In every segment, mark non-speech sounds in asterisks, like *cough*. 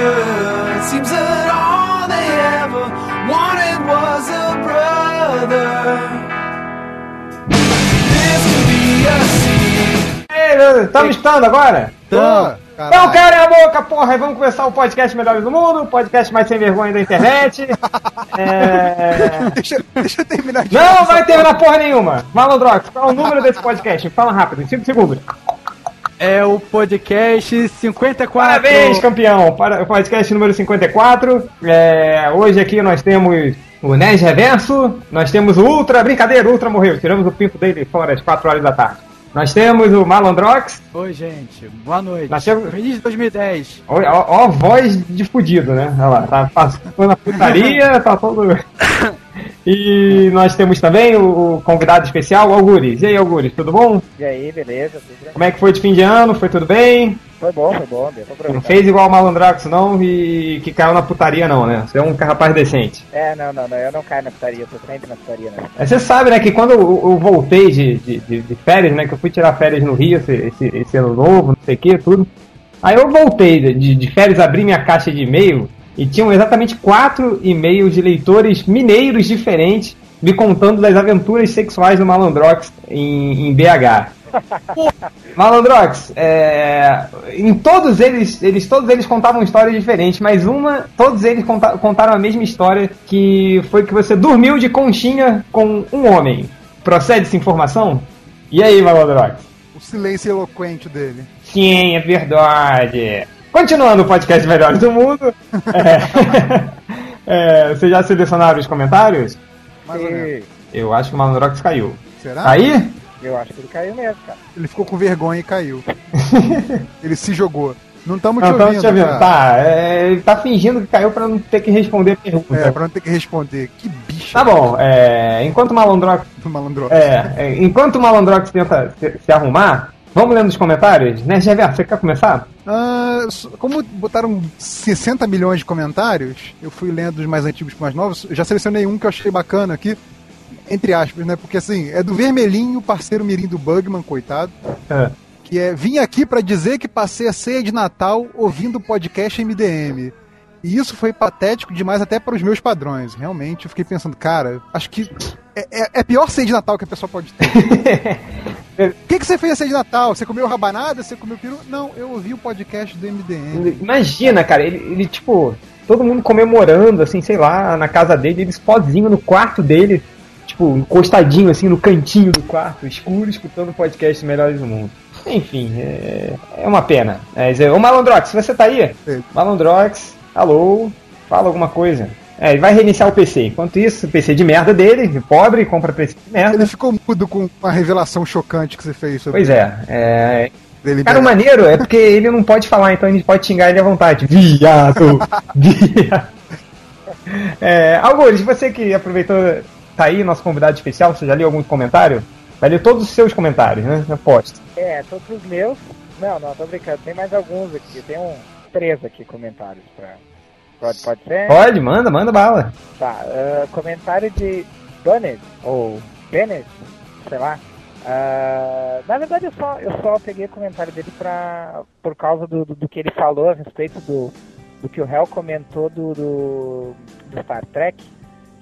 good. Seems that all they ever wanted was a brother. This could be a scene. Ei, Estamos estando agora? Então, Então, cara, a boca, porra, e vamos começar o podcast Melhores do Mundo, o podcast mais sem vergonha da internet. *laughs* É... deixa, deixa eu terminar de Não vai terminar porra nenhuma. Malandrox, qual é o número desse podcast? Fala rápido, em 5 segundos. É o podcast 54. Parabéns, campeão! Para o podcast número 54. É, hoje aqui nós temos o Nerd Reverso, nós temos o Ultra, brincadeira, o Ultra morreu, tiramos o pinto dele fora às 4 horas da tarde. Nós temos o Malandrox, Oi, gente. Boa noite. Nós temos- Feliz 2010. ó, ó, ó voz de fudido, né? Olha lá, tá passando na putaria, tá todo... *laughs* E nós temos também o, convidado especial, o Algures. E aí, Algures, tudo bom? E aí, beleza? Como é que foi de fim de ano? Foi tudo bem? Foi bom, foi bom, Não fez igual o Malandrox não e que caiu na putaria não, né? Você é um rapaz decente. É, não, não, não, eu não caio na putaria, eu tô sempre na putaria, né? É, Você sabe, né, que quando eu, eu voltei de, de, de- de férias, né, que eu fui tirar férias no Rio esse, esse, esse ano novo, não sei o que, tudo. Aí eu voltei de, de férias, abri minha caixa de e-mail e tinham exatamente quatro e-mails de leitores mineiros diferentes me contando das aventuras sexuais do Malandrox em, em BH. *laughs* Malandrox, é, em todos eles, eles, todos eles contavam histórias diferentes, mas uma, todos eles conta- contaram a mesma história, que foi que você dormiu de conchinha com um homem. Procede essa informação? E aí, Malandrox? o silêncio eloquente dele. Sim, é verdade. Continuando o podcast Melhores do Mundo, é, *laughs* é, vocês já selecionaram os comentários? Mais ou menos. Eu acho que o Malandrox caiu. Será? Tá aí? eu acho que ele caiu mesmo, cara. Ele ficou com vergonha e caiu. *laughs* ele se jogou. Não estamos te então, ouvindo, ver. cara. Tá, é, ele tá fingindo que caiu pra não ter que responder a pergunta. É, pra não ter que responder. Que bicho. Tá bom, é, enquanto o Malandrox. Malandro. É, é, enquanto o Malandrox tenta se, se arrumar, vamos lendo os comentários? Né, Gever, você quer começar? Ah, como botaram 60 milhões de comentários, eu fui lendo os mais antigos para mais novos. Já selecionei um que eu achei bacana aqui. Entre aspas, né? Porque assim, é do Vermelhinho, parceiro mirim do Bugman, coitado. É. que é vim aqui pra dizer que passei a ceia de Natal ouvindo o podcast MDM. E isso foi patético demais até para os meus padrões. Realmente, eu fiquei pensando, cara, acho que é, é, é a pior ceia de Natal que a pessoa pode ter. *laughs* O que, que você fez a ceia de Natal? Você comeu rabanada? Você comeu peru? Não, eu ouvi o podcast do MDM. Imagina, cara, ele, ele, tipo, todo mundo comemorando, assim, sei lá, na casa dele, ele sozinho no quarto dele, tipo, encostadinho, assim, no cantinho do quarto, escuro, escutando o podcast Melhores do Mundo. Enfim, é, é uma pena. É, dizer, ô Malandrox, você tá aí? Malandrox, alô, fala alguma coisa. É, ele vai reiniciar o PC. Enquanto isso, o PC de merda dele, pobre, compra PC de merda. Ele ficou mudo com uma revelação chocante que você fez sobre Pois é, é, ele. Cara, o maneiro é porque ele não pode falar, então a gente pode xingar ele à vontade. Viado! *laughs* Viado! É, Algures, você que aproveitou, tá aí, nosso convidado especial, você já leu algum comentário? Vai ler todos os seus comentários, né? Eu aposto. É, todos os meus. Não, não, tô brincando. Tem mais alguns aqui. Tem um três aqui comentários pra. Pode, pode ser? Pode, manda, manda bala. Tá, ah, comentário de Bennett, ou Bennett, sei lá. Ah, na verdade, eu só, eu só peguei o comentário dele pra, por causa do, do, do que ele falou a respeito do, do que o Hell comentou do, do, do Star Trek.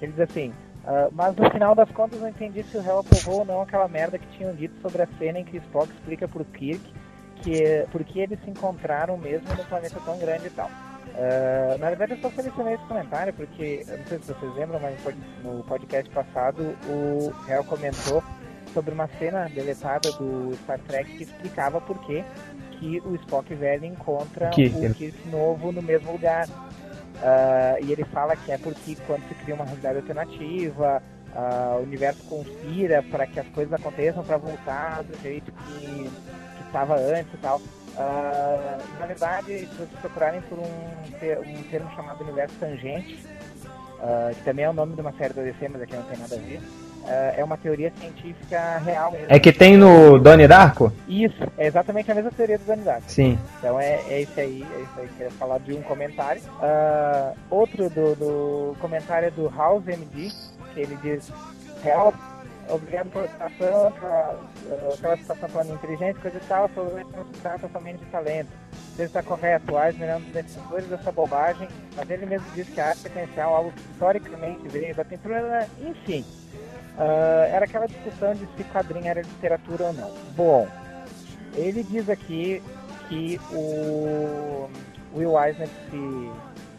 Ele diz assim: ah, Mas no final das contas, eu não entendi se o Hell aprovou ou não aquela merda que tinham dito sobre a cena em que Spock explica pro Kirk que por que eles se encontraram mesmo num planeta tão grande e tal. Ah, na verdade, eu só selecionei esse comentário porque, não sei se vocês lembram, mas no pod- no podcast passado o Hell comentou sobre uma cena deletada do Star Trek que explicava por que, que o Spock velho encontra o Kirk novo no mesmo lugar. Ah, e ele fala que é porque quando se cria uma realidade alternativa, ah, o universo conspira para que as coisas aconteçam para voltar do jeito que estava antes e tal. Ah, na verdade, se vocês procurarem por um, um termo chamado universo tangente, ah, que também é o nome de uma série da DC, mas aqui não tem nada a ver, ah, é uma teoria científica real mesmo. É que tem no Donnie Darko? Isso, é exatamente a mesma teoria dos Darko. Sim. Então é, é esse aí, é isso aí que eu ia falar de um comentário. Ah, outro do, do comentário é do House MD, que ele diz, real, obrigado pela citação, pela, citação falando inteligente, coisa e tal, só trata somente de talento. ele está correto. O Eisner é um dos defensores dessa bobagem, mas ele mesmo diz que a arte sequencial, algo que historicamente veio da pintura, enfim. Ah, era aquela discussão de se quadrinho era literatura ou não. Bom, ele diz aqui que o Will Eisner se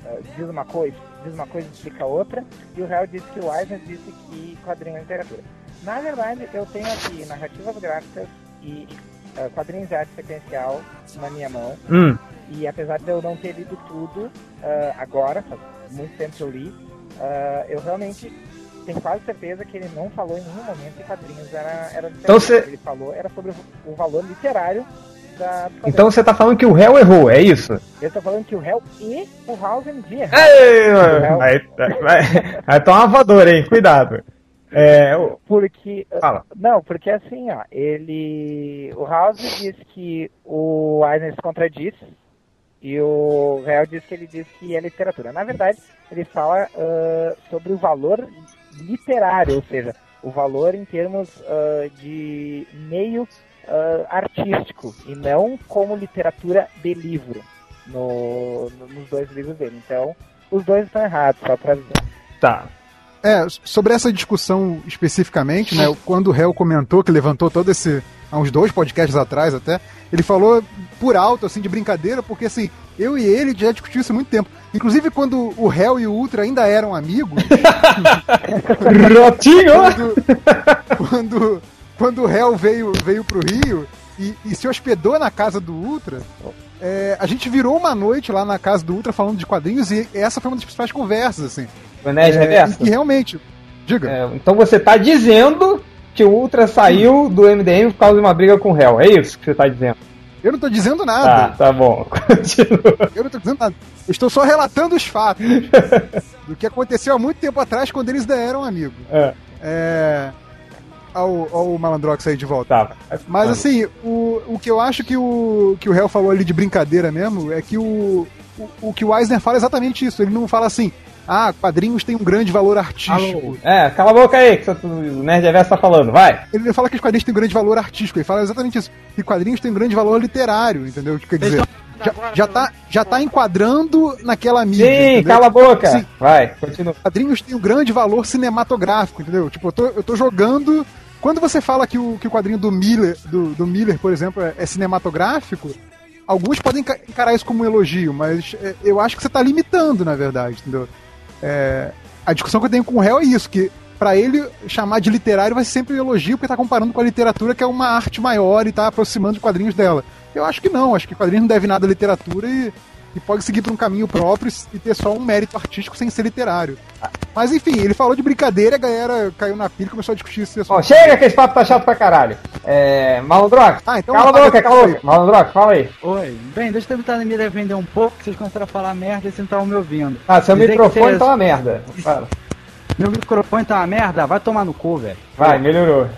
ah, diz uma coisa, diz uma coisa e explica outra, e o Real disse que o Eisner disse que quadrinho é literatura. Na verdade, eu tenho aqui narrativas gráficas e ah, quadrinhos de arte sequencial na minha mão, Hum. e apesar de eu não ter lido tudo ah, agora, faz muito tempo que eu li, ah, eu realmente tenho quase certeza que ele não falou em nenhum momento que quadrinhos era, era. Então cê- O ele falou era sobre o, o valor literário da. Então você tá falando que o réu errou, é isso? Eu tô falando que o Hell e o Hausen dia. Ei, vai, vai, vai tomar uma voadora, hein? Cuidado. É, o- Porque. Fala. Não, porque assim, ó, ele. O House diz que o Eisner se contradiz e o Real diz que ele diz que é literatura. Na verdade, ele fala ah, sobre o valor literário, ou seja, o valor em termos ah, de meio ah, artístico e não como literatura de livro no, no- nos dois livros dele. Então, os dois estão errados, só pra dizer. tá. É, sobre essa discussão especificamente, né? Quando o réu comentou que levantou todo esse. há uns dois podcasts atrás até, ele falou por alto, assim, de brincadeira, porque assim, eu e ele já discutimos isso há muito tempo. Inclusive quando o réu e o Ultra ainda eram amigos, *laughs* Rotinho! quando, quando, quando o réu veio, veio pro Rio e, e se hospedou na casa do Ultra, é, a gente virou uma noite lá na casa do Ultra falando de quadrinhos e essa foi uma das principais conversas, assim. Nerd É, e, e realmente, diga. É, então você tá dizendo que o Ultra saiu do MDM por causa de uma briga com o réu. É isso que você tá dizendo? Eu não tô dizendo Tá, nada. tá bom. *laughs* Continua. Eu não tô dizendo nada. Eu estou só relatando os fatos *laughs* do que aconteceu há muito tempo atrás quando eles eram amigos. É, É. Olha o Malandrox aí de volta. tá. Mas assim, o, o que eu acho que o, que o Hell falou ali de brincadeira mesmo é que o, o, o que o Eisner fala é exatamente isso. Ele não fala assim, ah, quadrinhos têm um grande valor artístico. É, cala a boca aí, que o Nerd Reverso tá falando, vai. Ele não fala que os quadrinhos têm um grande valor artístico, ele fala exatamente isso. Que quadrinhos têm um grande valor literário, entendeu? Quer dizer, já, já, tá, já tá enquadrando naquela mídia. Sim, entendeu? cala a boca. Sim. Vai, continua. quadrinhos têm um grande valor cinematográfico, entendeu? Tipo, eu tô, eu tô jogando. Quando você fala que o, que o quadrinho do Miller, do, do Miller, por exemplo, é, é cinematográfico, alguns podem enca- encarar isso como um elogio, mas é, eu acho que você tá limitando, na verdade, entendeu? É, a discussão que eu tenho com o réu é isso, que pra ele chamar de literário vai ser sempre um elogio, porque tá comparando com a literatura, que é uma arte maior e tá aproximando os quadrinhos dela. Eu acho que não, acho que quadrinhos não deve nada à literatura e, e pode seguir por um caminho próprio e ter só um mérito artístico sem ser literário. Mas enfim, ele falou de brincadeira, a galera caiu na pilha e começou a discutir assunto. Ó, chega que esse papo tá chato pra caralho. É. Malandrox. Ah, então cala a boca, cala a boca. Malandrox, fala aí. Oi. Bem, deixa eu tentar me defender um pouco, que vocês começaram a falar merda e vocês não estavam me ouvindo. Ah, seu Dizer microfone vocês- tá uma merda. Fala. Meu microfone tá uma merda? Vai tomar no cu, velho. Vai, melhorou.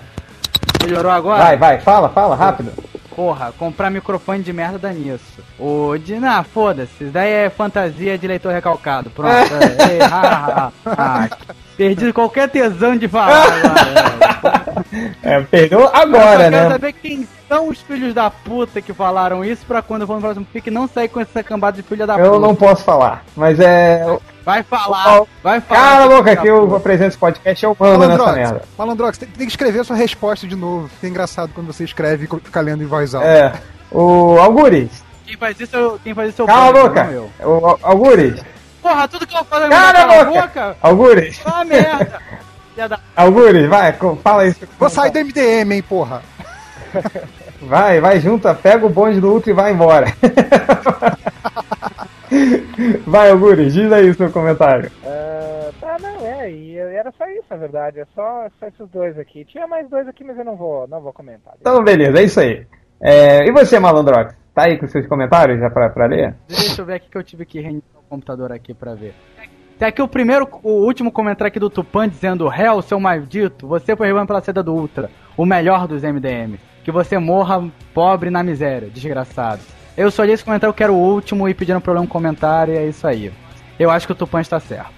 Melhorou agora? Vai, vai, fala, fala, rápido. Porra, comprar microfone de merda dá nisso. O de. Não, foda-se. Isso daí é fantasia de leitor recalcado. Pronto. é, é, ah, ah, ah. Perdi qualquer tesão de falar *laughs* agora. velho. É, perdeu Eu só agora, quero né? saber quem são os filhos da puta que falaram isso pra quando eu for no próximo pique não sair com essa cambada de filha da puta. Eu não posso falar, mas é. Vai falar, vai falar. Cala a boca que eu apresento esse podcast eu mando nessa Malandrox, merda. Malandrox, tem, tem que escrever a sua resposta de novo. Fica engraçado quando você escreve e fica lendo em voz alta. É. O Algures, Quem faz isso, eu- quem faz isso é o cala a boca. O Al- Algures, Porra, tudo que eu falo é cala a calar boca. Algures, Ah, merda. *laughs* Algures, vai, fala isso. Vou sair do MDM, hein, porra. *laughs* Vai, vai junto, pega o bonde do Ultra e vai embora. vai, Algures, diz aí o seu comentário. Ah, tá, não, é, e era só isso, na verdade, é só, só esses dois aqui. Tinha mais dois aqui, mas eu não vou, não vou comentar. Então, beleza, é isso aí. É, e você, Malandrox? Tá aí com seus comentários já pra, pra ler? Deixa eu ver aqui que eu tive que reiniciar o computador aqui pra ver. Tem aqui o primeiro, o último comentário aqui do Tupan dizendo Hell, seu maldito, você foi rebanho pela seda do Ultra, o melhor dos MDM. Que você morra pobre na miséria, desgraçado. Eu só li esse comentário que era o último e pedindo pra eu ler um comentário e é isso aí. Eu acho que o Tupan está certo.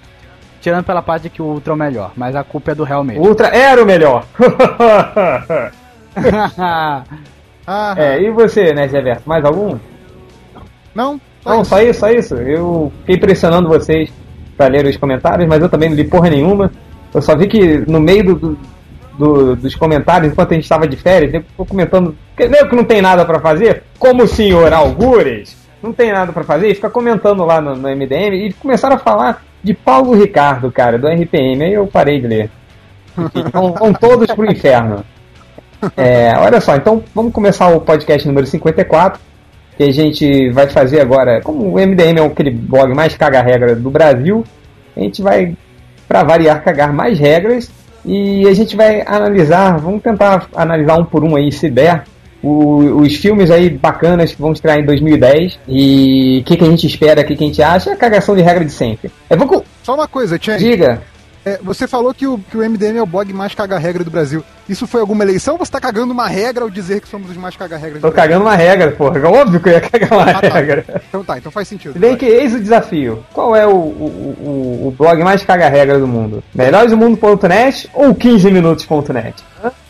Tirando pela parte de que o Ultra é o melhor, mas a culpa é do O mesmo. Ultra era o melhor. *laughs* Ah, é, e você, né, Reverso? Mais algum? Não? Não, só isso, só isso. Eu fiquei pressionando vocês pra ler os comentários, mas eu também não li porra nenhuma. Eu só vi que no meio do, do- do- dos comentários, enquanto a gente estava de férias, eu ficou comentando. Meio que não tem nada pra fazer, como o senhor Algures, não tem nada pra fazer, e fica comentando lá no, no MDM e começaram a falar de Paulo Ricardo, cara, do RPM. Aí eu parei de ler. Enfim, vão, vão todos pro inferno. É, olha só, então vamos começar o podcast número 54 que a gente vai fazer agora. Como o MDM é aquele blog mais caga-regra do Brasil, a gente vai, para variar, cagar mais regras e a gente vai analisar, vamos tentar analisar um por um aí, se der, o- os filmes aí bacanas que vão estrear em 2010 e o que, que a gente espera, o que, que a gente acha, é a cagação de regra de sempre. Eu vou. Só uma coisa, Chen. Diga. É, você falou que o, que o MDM é o blog mais caga-regra do Brasil. Isso foi alguma eleição ou você tá cagando uma regra ao dizer que somos os mais caga-regras Tô cagando uma regra, porra. É óbvio que eu ia cagar uma Ah, tá. regra. Então tá, então faz sentido. Se bem que eis o desafio. Qual é o, o, o, o blog mais caga-regra do mundo? Melhoresdomundo.net ou 15minutos.net?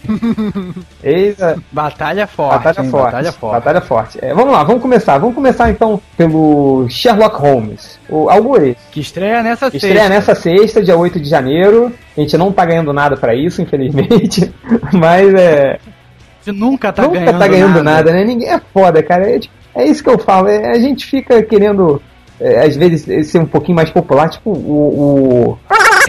*laughs* Eis a Batalha forte. batalha hein? forte. Batalha forte. Batalha forte. É, vamos lá, vamos começar. Vamos começar então pelo Sherlock Holmes. O Algoritmo. Que estreia nessa Estreia sexta. nessa sexta, dia 8 de janeiro. A gente não tá ganhando nada pra isso, infelizmente. *laughs* Mas é. Você nunca tá nunca ganhando tá ganhando nada. nada. né? Ninguém é foda, cara. É, é isso que eu falo. é- a gente fica querendo, é, às vezes, ser um pouquinho mais popular, tipo o. o...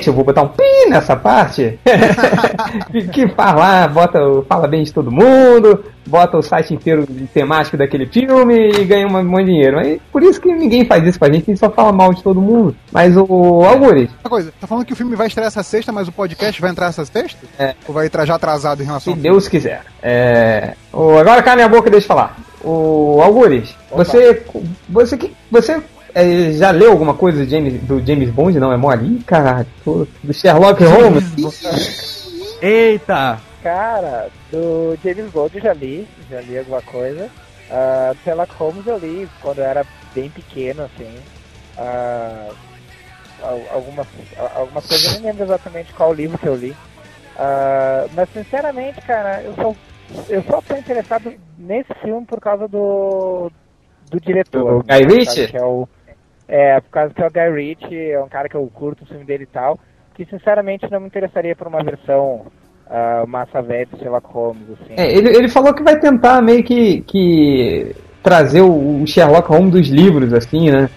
Eu vou botar um pi nessa parte. *laughs* que- que fala lá, bota, fala bem de todo mundo, bota o site inteiro temático daquele filme e ganha um monte de dinheiro. Aí, por isso que ninguém faz isso pra gente, a gente só fala mal de todo mundo. Mas o Algures, Uma coisa, tá falando que o filme vai estrear essa sexta, mas o podcast vai entrar essa sexta? É. Ou vai entrar já atrasado em se relação ao Deus quiser. É... o- agora cala minha boca e deixa eu falar. O Algures, você. Você que. Você é, já leu alguma coisa do James, do James Bond? Não, é mole? Ih, caralho. Do Sherlock Holmes? Eita! Cara, do James Bond eu já li, já li alguma coisa. Ah, do Sherlock Holmes eu li quando eu era bem pequeno, assim. Al- algumas, al- algumas coisas, eu nem lembro exatamente qual livro que eu li. Ah, mas sinceramente, cara, eu só, eu só tô interessado nesse filme por causa do, do diretor. Do Guy né, Ritchie? que é, o, é, por causa que é o Guy Ritchie, é um cara que eu curto o filme dele e tal. Que sinceramente não me interessaria por uma versão ah, massa velha do Sherlock Holmes, assim. É, ele, ele falou que vai tentar meio que, que trazer o, o Sherlock Holmes dos livros, assim, né?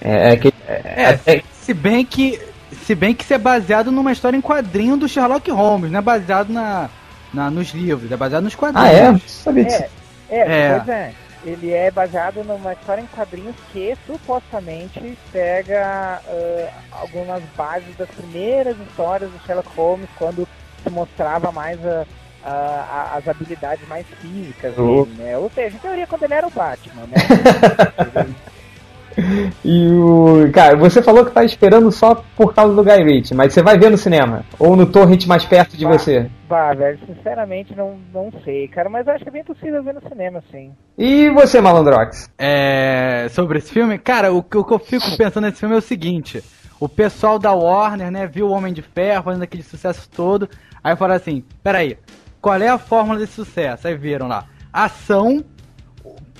É, é que, é, é- Se bem que. Se bem que isso é baseado numa história em quadrinho do Sherlock Holmes, não é baseado na, na- nos livros, é baseado nos quadrinhos. ah, é? Não sabia disso. É, é, É. Ele é baseado numa história em quadrinhos que supostamente pega ah, algumas bases das primeiras histórias do Sherlock Holmes, quando se mostrava mais a- a- a- as habilidades mais físicas dele, né? Ou seja, em teoria, quando ele era o Batman, né? *laughs* E o. Cara, você falou que tá esperando só por causa do Guy Ritchie, mas você vai ver no cinema? Ou no torrent mais perto de Vai. você? bah, velho, sinceramente não, não sei, cara, mas acho que é bem possível ver no cinema, sim. E você, Malandrox? É, sobre esse filme, cara, o que, o que eu fico pensando nesse filme é o seguinte: o pessoal da Warner, né, viu o Homem de Ferro fazendo aquele sucesso todo, aí falaram assim: peraí, qual é a fórmula desse sucesso? Aí viram lá: ação,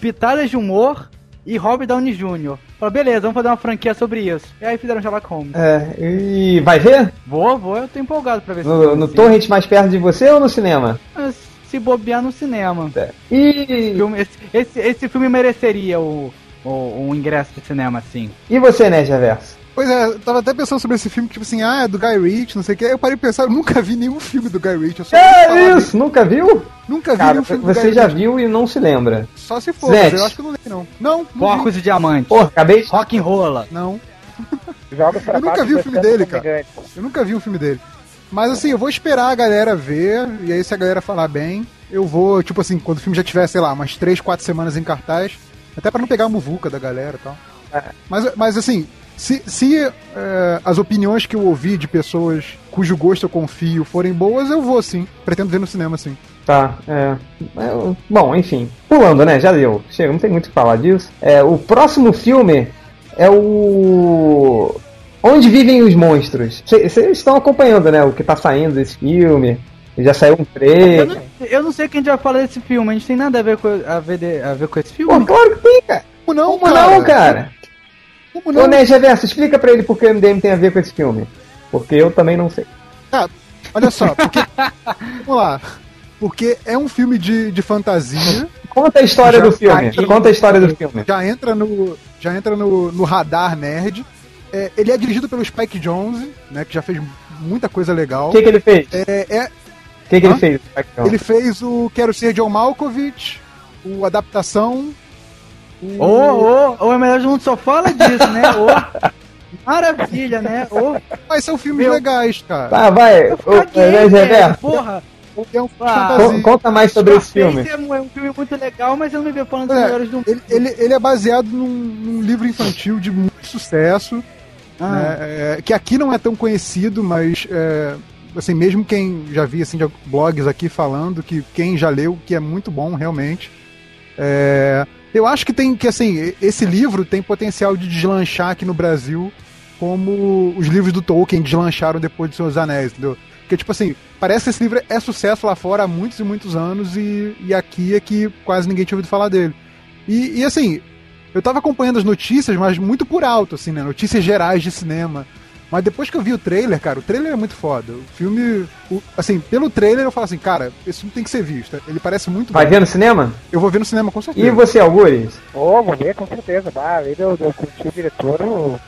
pitadas de humor e Robert Downey Jr. Falaram, beleza, vamos fazer uma franquia sobre isso. E aí fizeram Sherlock Holmes. É, e vai ver? Vou, vou, eu tô empolgado pra ver esse No, no sim. torrent mais perto de você ou no cinema? Mas Se bobear no cinema. E, Filme- esse, esse, esse filme mereceria o, o, um ingresso de cinema, assim. e você, Nerd Reverso? Pois é, eu tava até pensando sobre esse filme, tipo assim, ah, é do Guy Ritchie, não sei o que. Eu parei de pensar, eu nunca vi nenhum filme do Guy Ritchie. É dele. isso, nunca viu? Nunca vi nenhum filme do você Guy já Ritchie. viu e não se lembra. Só se for, Zete. mas eu acho que eu não lembro, não. Não, não vi. Porcos e Diamantes. Pô, acabei de... Rock and rola. Não, *laughs* Jogos pra Eu nunca vi o filme dele, cara. eu nunca vi um filme dele. Mas assim, eu vou esperar a galera ver, e aí se a galera falar bem, eu vou, tipo assim, quando o filme já tiver, sei lá, umas 3, 4 semanas em cartaz, até pra não pegar a muvuca da galera e tal. É. Mas, mas assim, se, se eh, as opiniões que eu ouvi de pessoas cujo gosto eu confio forem boas, eu vou sim. Pretendo ver no cinema, sim. Tá, é. é, Bom, enfim. Pulando, né? Já deu. Chega, não tem muito o que falar disso. É, o próximo filme é o. Onde Vivem os Monstros. Vocês estão acompanhando, né? O que tá saindo desse filme. Já saiu um Eu trailer. não, eu não sei o que a gente vai falar desse filme, a gente tem nada a ver com, a ver, de- a ver com esse Pô, filme. claro que tem, cara. Como não, Como não, cara? Como Ô, não? Nerd Reverso, explica pra ele por que o MDM tem a ver com esse filme. Porque eu também não sei. Olha só, porque. *laughs* Vamos lá. Porque é um filme de, de fantasia, Conta a história Já do filme. caguei. Conta a história do filme. já entra no, já entra no, no radar nerd. É, ele é dirigido pelo Spike Jonze, né, que já fez muita coisa legal. O que, que ele fez? O É, é- que, que ele fez? Ele fez o Quero Ser John Malkovich, o Adaptação. O... Ô, ô, ô, é melhor a gente só fala disso, né? Ô, maravilha, né? Ô, Mas são filmes Meu- legais, cara. Tá, vai. velho, Reverso, porra. É um Ah, conta mais sobre esse filme. É um, é um filme muito legal, mas eu não me vejo falando dos É, melhores do mundo. Ele, ele, ele é baseado num, num livro infantil de muito sucesso, Ah, né, é, que aqui não é tão conhecido, mas é, assim, mesmo quem já vi assim, de blogs aqui falando, que quem já leu, que é muito bom realmente. É, eu acho que tem que assim, esse livro tem potencial de deslanchar aqui no Brasil, como os livros do Tolkien deslancharam depois de Seus Anéis, entendeu? Porque, tipo assim, parece que esse livro é sucesso lá fora há muitos e muitos anos e, e aqui é que quase ninguém tinha ouvido falar dele. E, e, assim, eu tava acompanhando as notícias, mas muito por alto, assim, né? Notícias gerais de cinema. Mas depois que eu vi o trailer, cara, o trailer é muito foda. O filme, o- assim, pelo trailer eu falo assim, cara, esse filme tem que ser visto. Ele parece muito Vai bom. ver no cinema? Eu vou ver no cinema com certeza. E você, Algures? Ô, vou ver com certeza. Bah, ele, eu, eu curti o diretor, eu,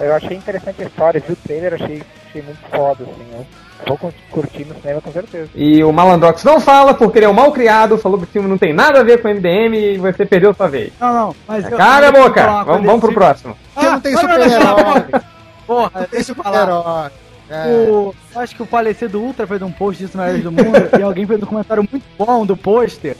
eu achei interessante a história, vi o trailer, achei, achei muito foda, assim. Eu vou cur- curtir no cinema com certeza. E o Malandrox não fala porque ele é um mal criado, falou que o filme não tem nada a ver com o MDM e você perdeu sua vez. Não, não, mas eu. Cara eu boca! Vamos, vamos pro próximo. Porque não tem Ah, não, não, não, super-herói. Porra, deixa eu falar. É. O, eu acho que o falecido Ultra fez um post disso melhores do mundo *laughs* e alguém fez um comentário muito bom do pôster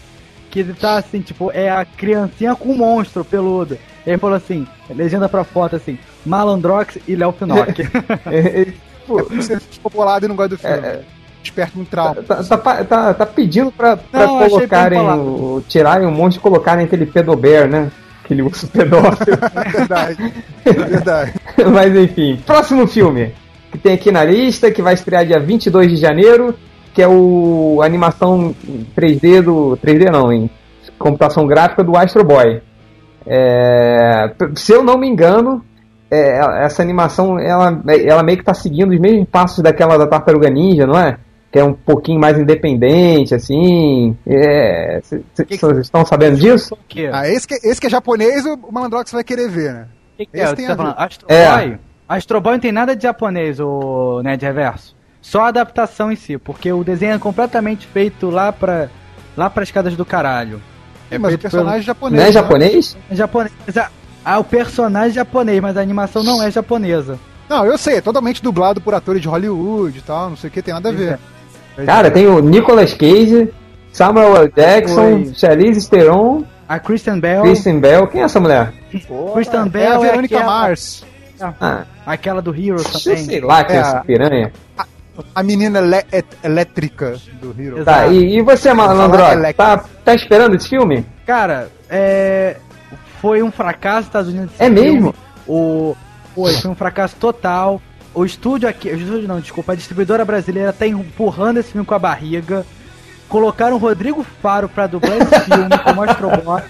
que ele tá assim, tipo, é a criancinha com o monstro peludo. E ele falou assim, legenda pra foto assim, Malandrox e Léo Pinocchio. *laughs* É, é, pô, É você ficou bolado e não gosta do filme. É, Desperta um trauma. tá, tá, pa- tá- tá pedindo pra, pra Não, colocarem o. tirarem um monte e colocarem aquele pedobear, né? Aquele urso pedófilo. *laughs* É verdade. É verdade. *laughs* Mas enfim, próximo filme que tem aqui na lista, que vai estrear dia 22 de janeiro, que é o a animação 3D do 3D não, em computação gráfica do Astro Boy. É, se eu não me engano, é, essa animação ela, ela meio que tá seguindo os mesmos passos daquela da Tartaruga Ninja, não é? Que é um pouquinho mais independente, assim. É, Vocês estão sabendo disso? O quê? Ah, esse que, esse que é japonês, o Malandrox vai querer ver, né? O que, que esse é? tem tá ver. falando? Astro É. Boy? Astro Boy não tem nada de japonês, o Ned Reverso. Só a adaptação em si, porque o desenho é completamente feito lá pra, lá pra escadas do caralho. É mas o personagem é japonês. Não é né? japonês? pelo- é japonês. Ah, o personagem é japonês, mas a animação não é japonesa. Não, eu sei, é totalmente dublado por atores de Hollywood e tal, não sei o que, tem nada a ver. É Cara, tem o Nicolas Cage, Samuel L. Jackson. Charlize Theron, A Kristen Bell, Kristen Bell. Quem é essa mulher? Kristen É a Bell é, Verônica aquela, Mars, Ah, aquela do Hero sei também. lá quem é É essa a- piranha. a menina ele- et- elétrica do Hero. Exato. Tá, e, e você, Malandro, tá, tá esperando esse filme? Cara, é. Foi um fracasso nos Estados Unidos. É filme. mesmo? O. Foi, foi um fracasso total. O estúdio aqui. O estúdio não, desculpa, a distribuidora brasileira tá empurrando esse filme com a barriga. Colocaram o Rodrigo Faro pra dublar esse filme *laughs* como Astro Boy.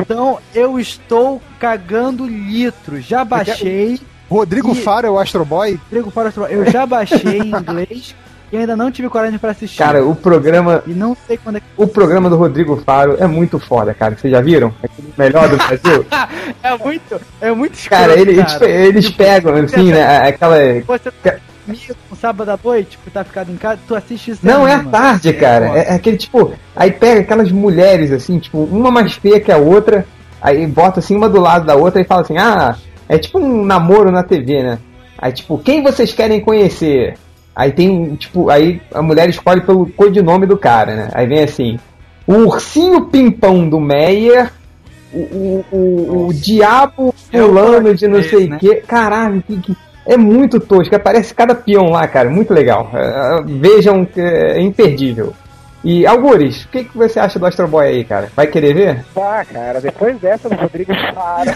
Então eu estou cagando litros. Já baixei. Rodrigo E- Faro é o Astro Boy? Rodrigo Faro Astro Boy. Eu já baixei em inglês e ainda não tive coragem pra assistir. Cara, o programa, E não sei quando é que. o programa do Rodrigo Faro é muito foda, cara. Vocês já viram? É o melhor do Brasil. *laughs* É muito. É muito escroto, cara, ele- eles, cara. eles pegam, assim, né? Aquela. Você tá dormindo um sábado à noite, que tá ficado em casa, tu assiste isso Não, é à tarde, cara. foda. É, é aquele tipo. Aí pega aquelas mulheres, assim, tipo, uma mais feia que a outra, aí bota assim uma do lado da outra e fala assim: ah, é tipo um namoro na TV, né? Aí, tipo, quem vocês querem conhecer? Aí tem, tipo, aí a mulher escolhe pelo codinome do cara, né? Aí vem assim: o ursinho pimpão do Meyer. O, o, o, o diabo É fulano de não sei o né? que. Caralho, que, que- é muito tosco. Aparece cada peão lá, cara. Muito legal. É, vejam que é imperdível. E Algures, o que, que você acha do Astro Boy aí, cara? Vai querer ver? Ah, cara, depois dessa do Rodrigo Faro.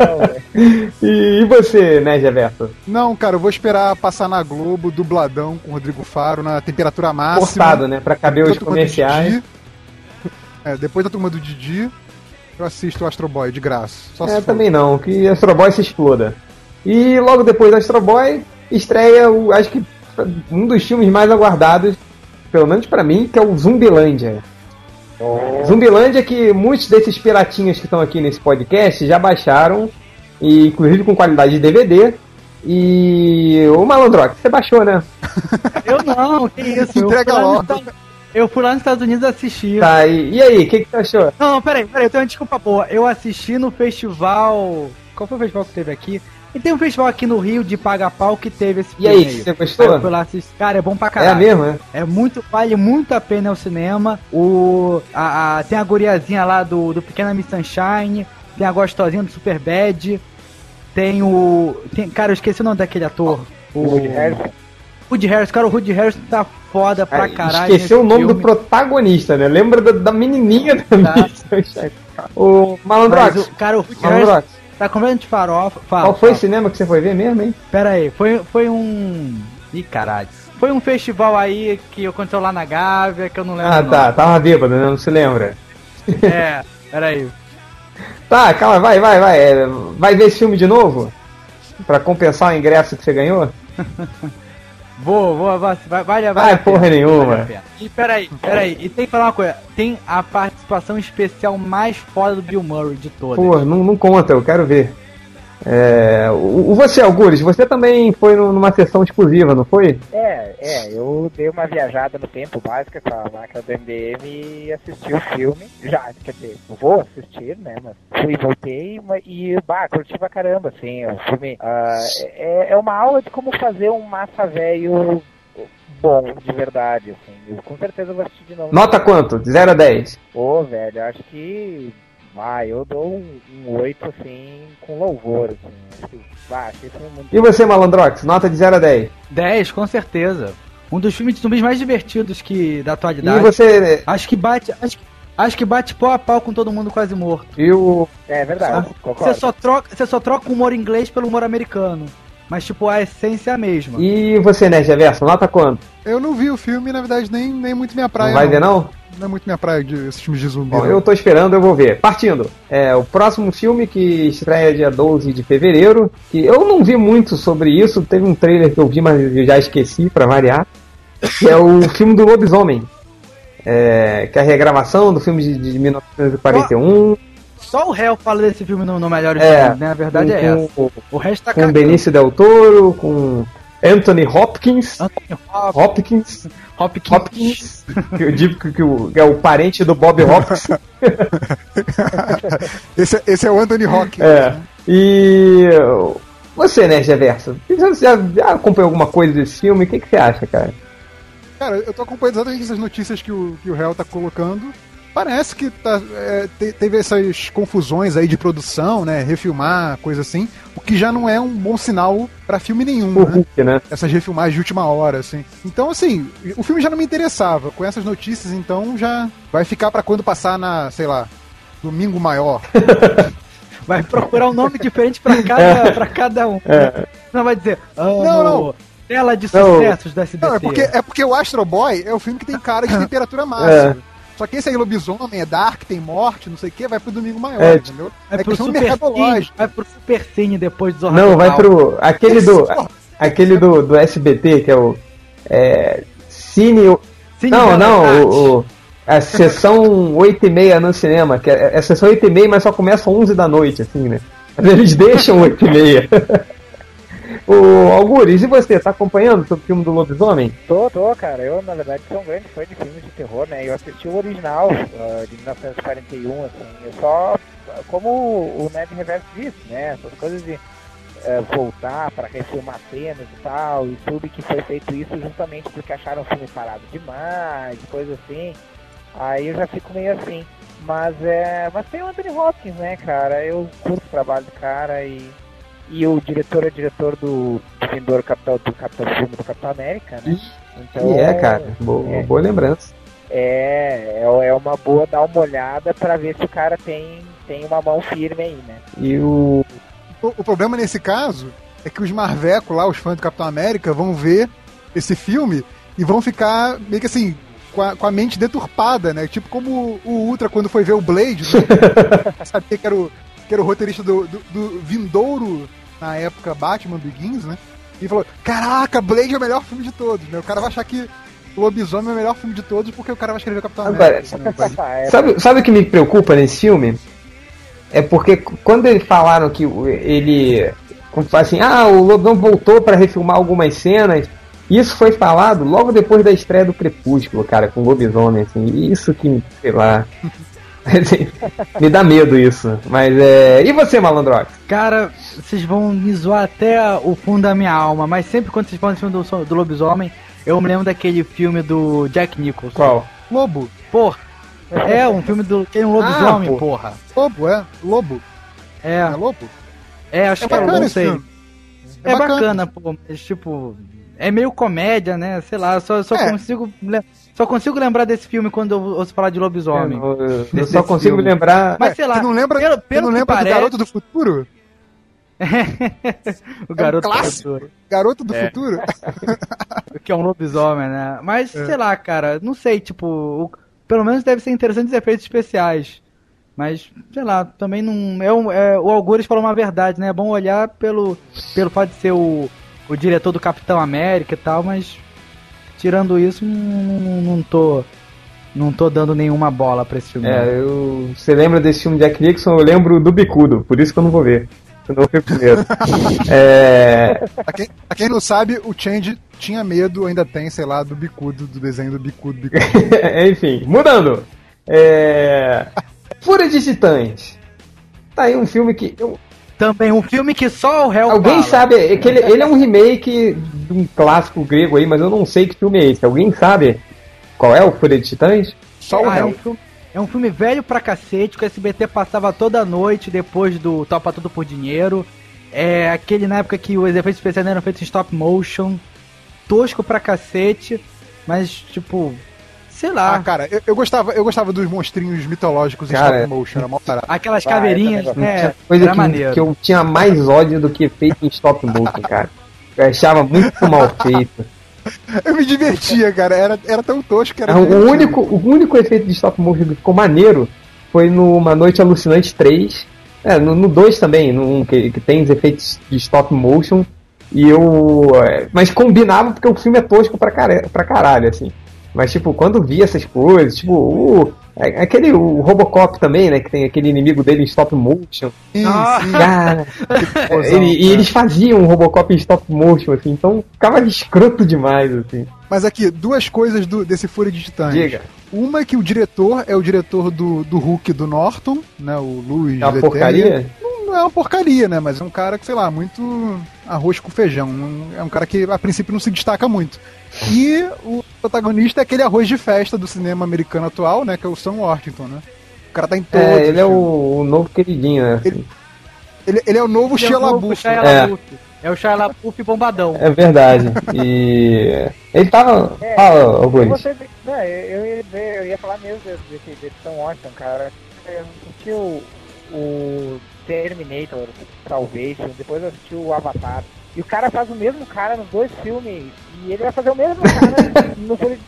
não. *laughs* E, e você, né, Geverto? Não, cara, eu vou esperar passar na Globo, dubladão com o Rodrigo Faro na temperatura máxima. Cortado, né? Pra caber os comerciais. Didi. É, depois da turma do Didi. eu assisto o Astro Boy de graça. Só É, também não, que Astro Boy se exploda. E logo depois do Astro Boy, estreia, o, acho que um dos filmes mais aguardados, pelo menos pra mim, que é o Zumbilândia. Zumbilândia que muitos desses piratinhas que estão aqui nesse podcast já baixaram, e inclusive com qualidade de DVD. E o Malandrox, você baixou, né? *laughs* Eu não, que isso. Eu Entrega fui, lá nos logo. Eu fui lá nos Estados Unidos assistir. Tá, e, e aí, o que, que você achou? Não, não, peraí, peraí, eu tenho uma desculpa boa. Eu assisti no festival. Qual foi o festival que teve aqui? E tem um festival aqui no Rio de Paga Pau que teve esse E aí, você gostou? Aí eu fui lá assistir. Cara, é bom pra É caralho. mesmo, né? É muito, vale muito a pena ao cinema. O, a, a- tem a guriazinha lá do, do Pequena Miss Sunshine, tem a gostosinha do Super Bad, tem o. Tem, cara, eu esqueci o nome daquele ator. O Woody Harrison. Woody Harrison. Cara, o Woody Harrison tá foda pra caralho. Esqueceu o nome do filme. protagonista, né? Lembra da, da menininha da Tá. Miss Sunshine. O Malandrox, o, cara, o Woody Harrison Malandrox, tá completamente farofa. Fala, qual foi o cinema que você foi ver mesmo, hein? Pera aí, foi, foi um. Ih, caralho. Foi um festival aí que aconteceu lá na Gávea, que eu não lembro. Ah, tá, tava bêbado, né? Não se lembra. *laughs* É, pera aí. Tá, calma, vai, vai, vai. É, Vai ver esse filme de novo? Pra compensar o ingresso que você ganhou? *laughs* Vou, vou, vai, vai, vai, vai. Vai, porra nenhuma. E peraí, peraí, e tem que falar uma coisa: tem a participação especial mais foda do Bill Murray de todas. Pô, não, não conta, eu quero ver. É, o, você, Algures, você também foi numa sessão exclusiva, não foi? É, é, eu dei uma viajada no tempo básica com a máquina do MDM e assisti o filme. Já, quer dizer, vou assistir, né? Mas fui e voltei e, bah, curti pra caramba, assim. O filme ah, é, é uma aula de como fazer um massa velho bom, de verdade, assim. Eu com certeza vou assistir de novo. Nota quanto? De 0 a 10. Pô, velho, acho que. Ah, eu dou um, um 8, assim, com louvor, assim. Acho que, ah, achei muito E você, Malandrox? Nota de 0 a 10. 10, com certeza. Um dos filmes de zumbis mais divertidos que da E atualidade. você. Acho que bate. Acho, que- acho que bate pau a pau com todo mundo quase morto. E o. É verdade, Você só, troca, você só troca o humor inglês pelo humor americano. Mas, tipo, a essência é a mesma. E você, Nerd Reverso? Nota quanto? Eu não vi o filme, na verdade, nem, nem muito minha praia. Não vai ver, não? Não é muito minha praia de esses filmes de zumbi. Bom, eu tô esperando, eu vou ver. Partindo. É, o próximo filme que estreia dia 12 de fevereiro, que eu não vi muito sobre isso, teve um trailer que eu vi, mas eu já esqueci pra variar, que é o *laughs* filme do Lobisomem. É, que é a regravação do filme de, de 1941. Só o réu fala desse filme no, no Melhores É, Filmes, né? A verdade é essa. com, O resto tá com cagando. Benício Del Toro, com Anthony Hopkins. Anthony Hop- Hopkins. Hopkins. Hopkins. Que eu digo que, o- que é o parente do Bob Hopkins. *laughs* esse, é- esse é o Anthony Hawkins. É. E você, né, Reverso? Você já, já acompanhou alguma coisa desse filme? O que, que você acha, cara? Cara, eu tô acompanhando exatamente essas notícias que o, que o Hell tá colocando. Parece que tá, é, te- teve essas confusões aí de produção, né? Refilmar, coisa assim. O que já não é um bom sinal pra filme nenhum, O né? Hulk, né? Essas refilmagens de última hora, assim. Então, assim, o filme já não me interessava. Com essas notícias, então, já vai ficar pra quando passar na, sei lá, Domingo Maior. *laughs* Vai procurar um nome diferente pra cada, pra cada um. É. Não vai dizer. Amo Não, não. Tela de Não. sucessos da SBT. Não, é porque, é porque o Astro Boy é o filme que tem cara de *laughs* temperatura máxima. Só que esse aí, lobisomem, é dark, tem morte, não sei o que, vai pro domingo maior, É, entendeu? Vai é pro Super Cine, vai pro Super Cine depois do Zorra Não, vai pro. Aquele do. Aquele do, do SBT, que é o. É, Cine. Cine não, não, o, o- a sessão 8 e meia no cinema, que é, é sessão 8 e meia, mas só começa 11 da noite, assim, né? Mas eles deixam 8 e meia. *laughs* o Algures, e você, tá acompanhando o filme do lobisomem? Tô, tô, cara. Eu, na verdade, sou um grande fã de filmes de terror, né? Eu assisti o original ah, de 1941, assim. Eu só, como o Ned Reverso disse, né? Essas coisas de eh, voltar para refilmar cenas e tal, e tudo que foi feito isso justamente porque acharam o filme parado demais, coisa assim. Aí eu já fico meio assim. Mas é. Mas tem o Anthony Hopkins, né, cara? Eu curto o trabalho do cara e. E o diretor é diretor do, do Vindouro Capitão, do Capitão Filme do Capitão América, né? Então, E é, cara, boa, é. boa lembrança. É, é, é uma boa dar uma olhada pra ver se o cara tem, tem uma mão firme aí, né? E o. O, o problema nesse caso é que os Marveco lá, os fãs do Capitão América, vão ver esse filme e vão ficar meio que assim, com a, com a mente deturpada, né? Tipo como o Ultra quando foi ver o Blade, né? *laughs* sabia que era o, que era o roteirista do, do, do Vindouro, na época, Batman Begins, né? E falou, caraca, Blade é o melhor filme de todos, né? O cara vai achar que o Lobisomem é o melhor filme de todos porque o cara vai escrever Capitão Agora, América. né? Vai- Sabe, sabe o que me preocupa nesse filme? É porque quando eles falaram que o- ele. Assim, ah, o Lobão voltou pra refilmar algumas cenas. Isso foi falado logo depois da estreia do Crepúsculo, cara, com o Lobisomem, assim. Isso que, sei lá. *laughs* me dá medo isso. Mas é. E você, Malandrox? Cara, vocês vão me zoar até o fundo da minha alma, mas sempre quando vocês falam desse filme do, do lobisomem, eu me lembro daquele filme do Jack Nicholson. Qual? Lobo, Porra. É, um filme do. Tem um lobisomem, Ah, pô. porra. Lobo, é. Lobo. É, É Lobo? é, acho É que é, bacana não sei. É, É bacana, bacana. pô, mas tipo. É meio comédia, né? Sei lá, só, só É. consigo. Só consigo lembrar desse filme quando eu ouço falar de lobisomem. Eu, eu- eu só consigo filme. lembrar. Mas sei lá, Você não lembra, pelo- pelo não lembra parece- do Garoto do Futuro? *laughs* o garoto É um clássico. Criatura, Garoto do É. Futuro? *laughs* que é um lobisomem, né? Mas, É. sei lá, cara, não sei, tipo, o- pelo menos deve ser interessante os efeitos especiais. Mas, sei lá, também não. É, um- é, o Algures falou uma verdade, né? É bom olhar pelo, pelo fato de ser o, o diretor do Capitão América e tal, mas tirando isso, não, não, não tô. Não tô dando nenhuma bola pra esse filme. não. É, eu, você lembra desse filme Jack Nixon? Eu lembro do Bicudo, por isso que eu não vou ver. Eu fico com medo. é, Pra quem, pra quem não sabe, o Change tinha medo, ainda tem, sei lá, do bicudo, do desenho do bicudo. bicudo. *laughs* enfim, mudando. É, Fúria de Titãs. Tá aí um filme que. eu- Também um filme que só o réu alguém fala. sabe. é que ele, ele é um remake de um clássico grego aí, mas eu não sei que filme é esse. Alguém sabe qual é o Fúria de Titãs? Só o Ah, é, um réu. filme, é um filme velho pra cacete, que o SBT passava toda noite depois do Topa Tudo por Dinheiro. É aquele na época que os efeitos especiais eram feitos em stop motion. Tosco pra cacete, mas tipo. Sei lá. Ah, cara, eu, eu gostava, eu gostava dos monstrinhos mitológicos em Cara, stop motion, era mó aquelas Ah, caveirinhas, eu também né? Coisa era que, maneiro. que eu tinha mais ódio do que feito em stop motion, cara. Eu achava muito mal feito. Eu me divertia, cara, era, era tão tosco que era. Ah, O divertido. único, o único efeito de stop motion que ficou maneiro foi no Uma Noite Alucinante 3. É, no 2 também, no um que, que tem os efeitos de stop motion. E eu. é, Mas combinava porque o filme é tosco pra, cara, pra caralho, assim. Mas, tipo, quando vi essas coisas, tipo, o. é- Aquele o Robocop também, né? Que tem aquele inimigo dele em stop motion. Sim, Ah. sim. *laughs* Cara, ele- e cara. eles faziam um Robocop em stop motion, assim, então ficava escroto demais, assim. Mas aqui, duas coisas do, desse Fúria de Titãs. Diga. Uma é que o diretor é o diretor do, do Hulk do Norton, né? O Luiz É uma porcaria? Não, não é uma porcaria, né? Mas é um cara que, sei lá, muito arroz com feijão. É um cara que a princípio não se destaca muito. E o protagonista é aquele arroz de festa do cinema americano atual, né? Que é o Sam Worthington, né? O cara tá em todos. É, ele é o, o novo queridinho, né? Ele- Ele, ele é o novo é Shia o novo LaBeouf. Né? É o Shia LaBeouf bombadão. É verdade. E. Ele tava. É, Fala, eu, Augusto. você, não, eu, eu ia ver, eu ia falar mesmo desse, desse, desse Sam Washington, cara. Eu assisti o, o Terminator, Salvation, depois eu assisti o Avatar. E o cara faz o mesmo cara nos dois filmes. E ele vai fazer o mesmo cara *laughs* no filme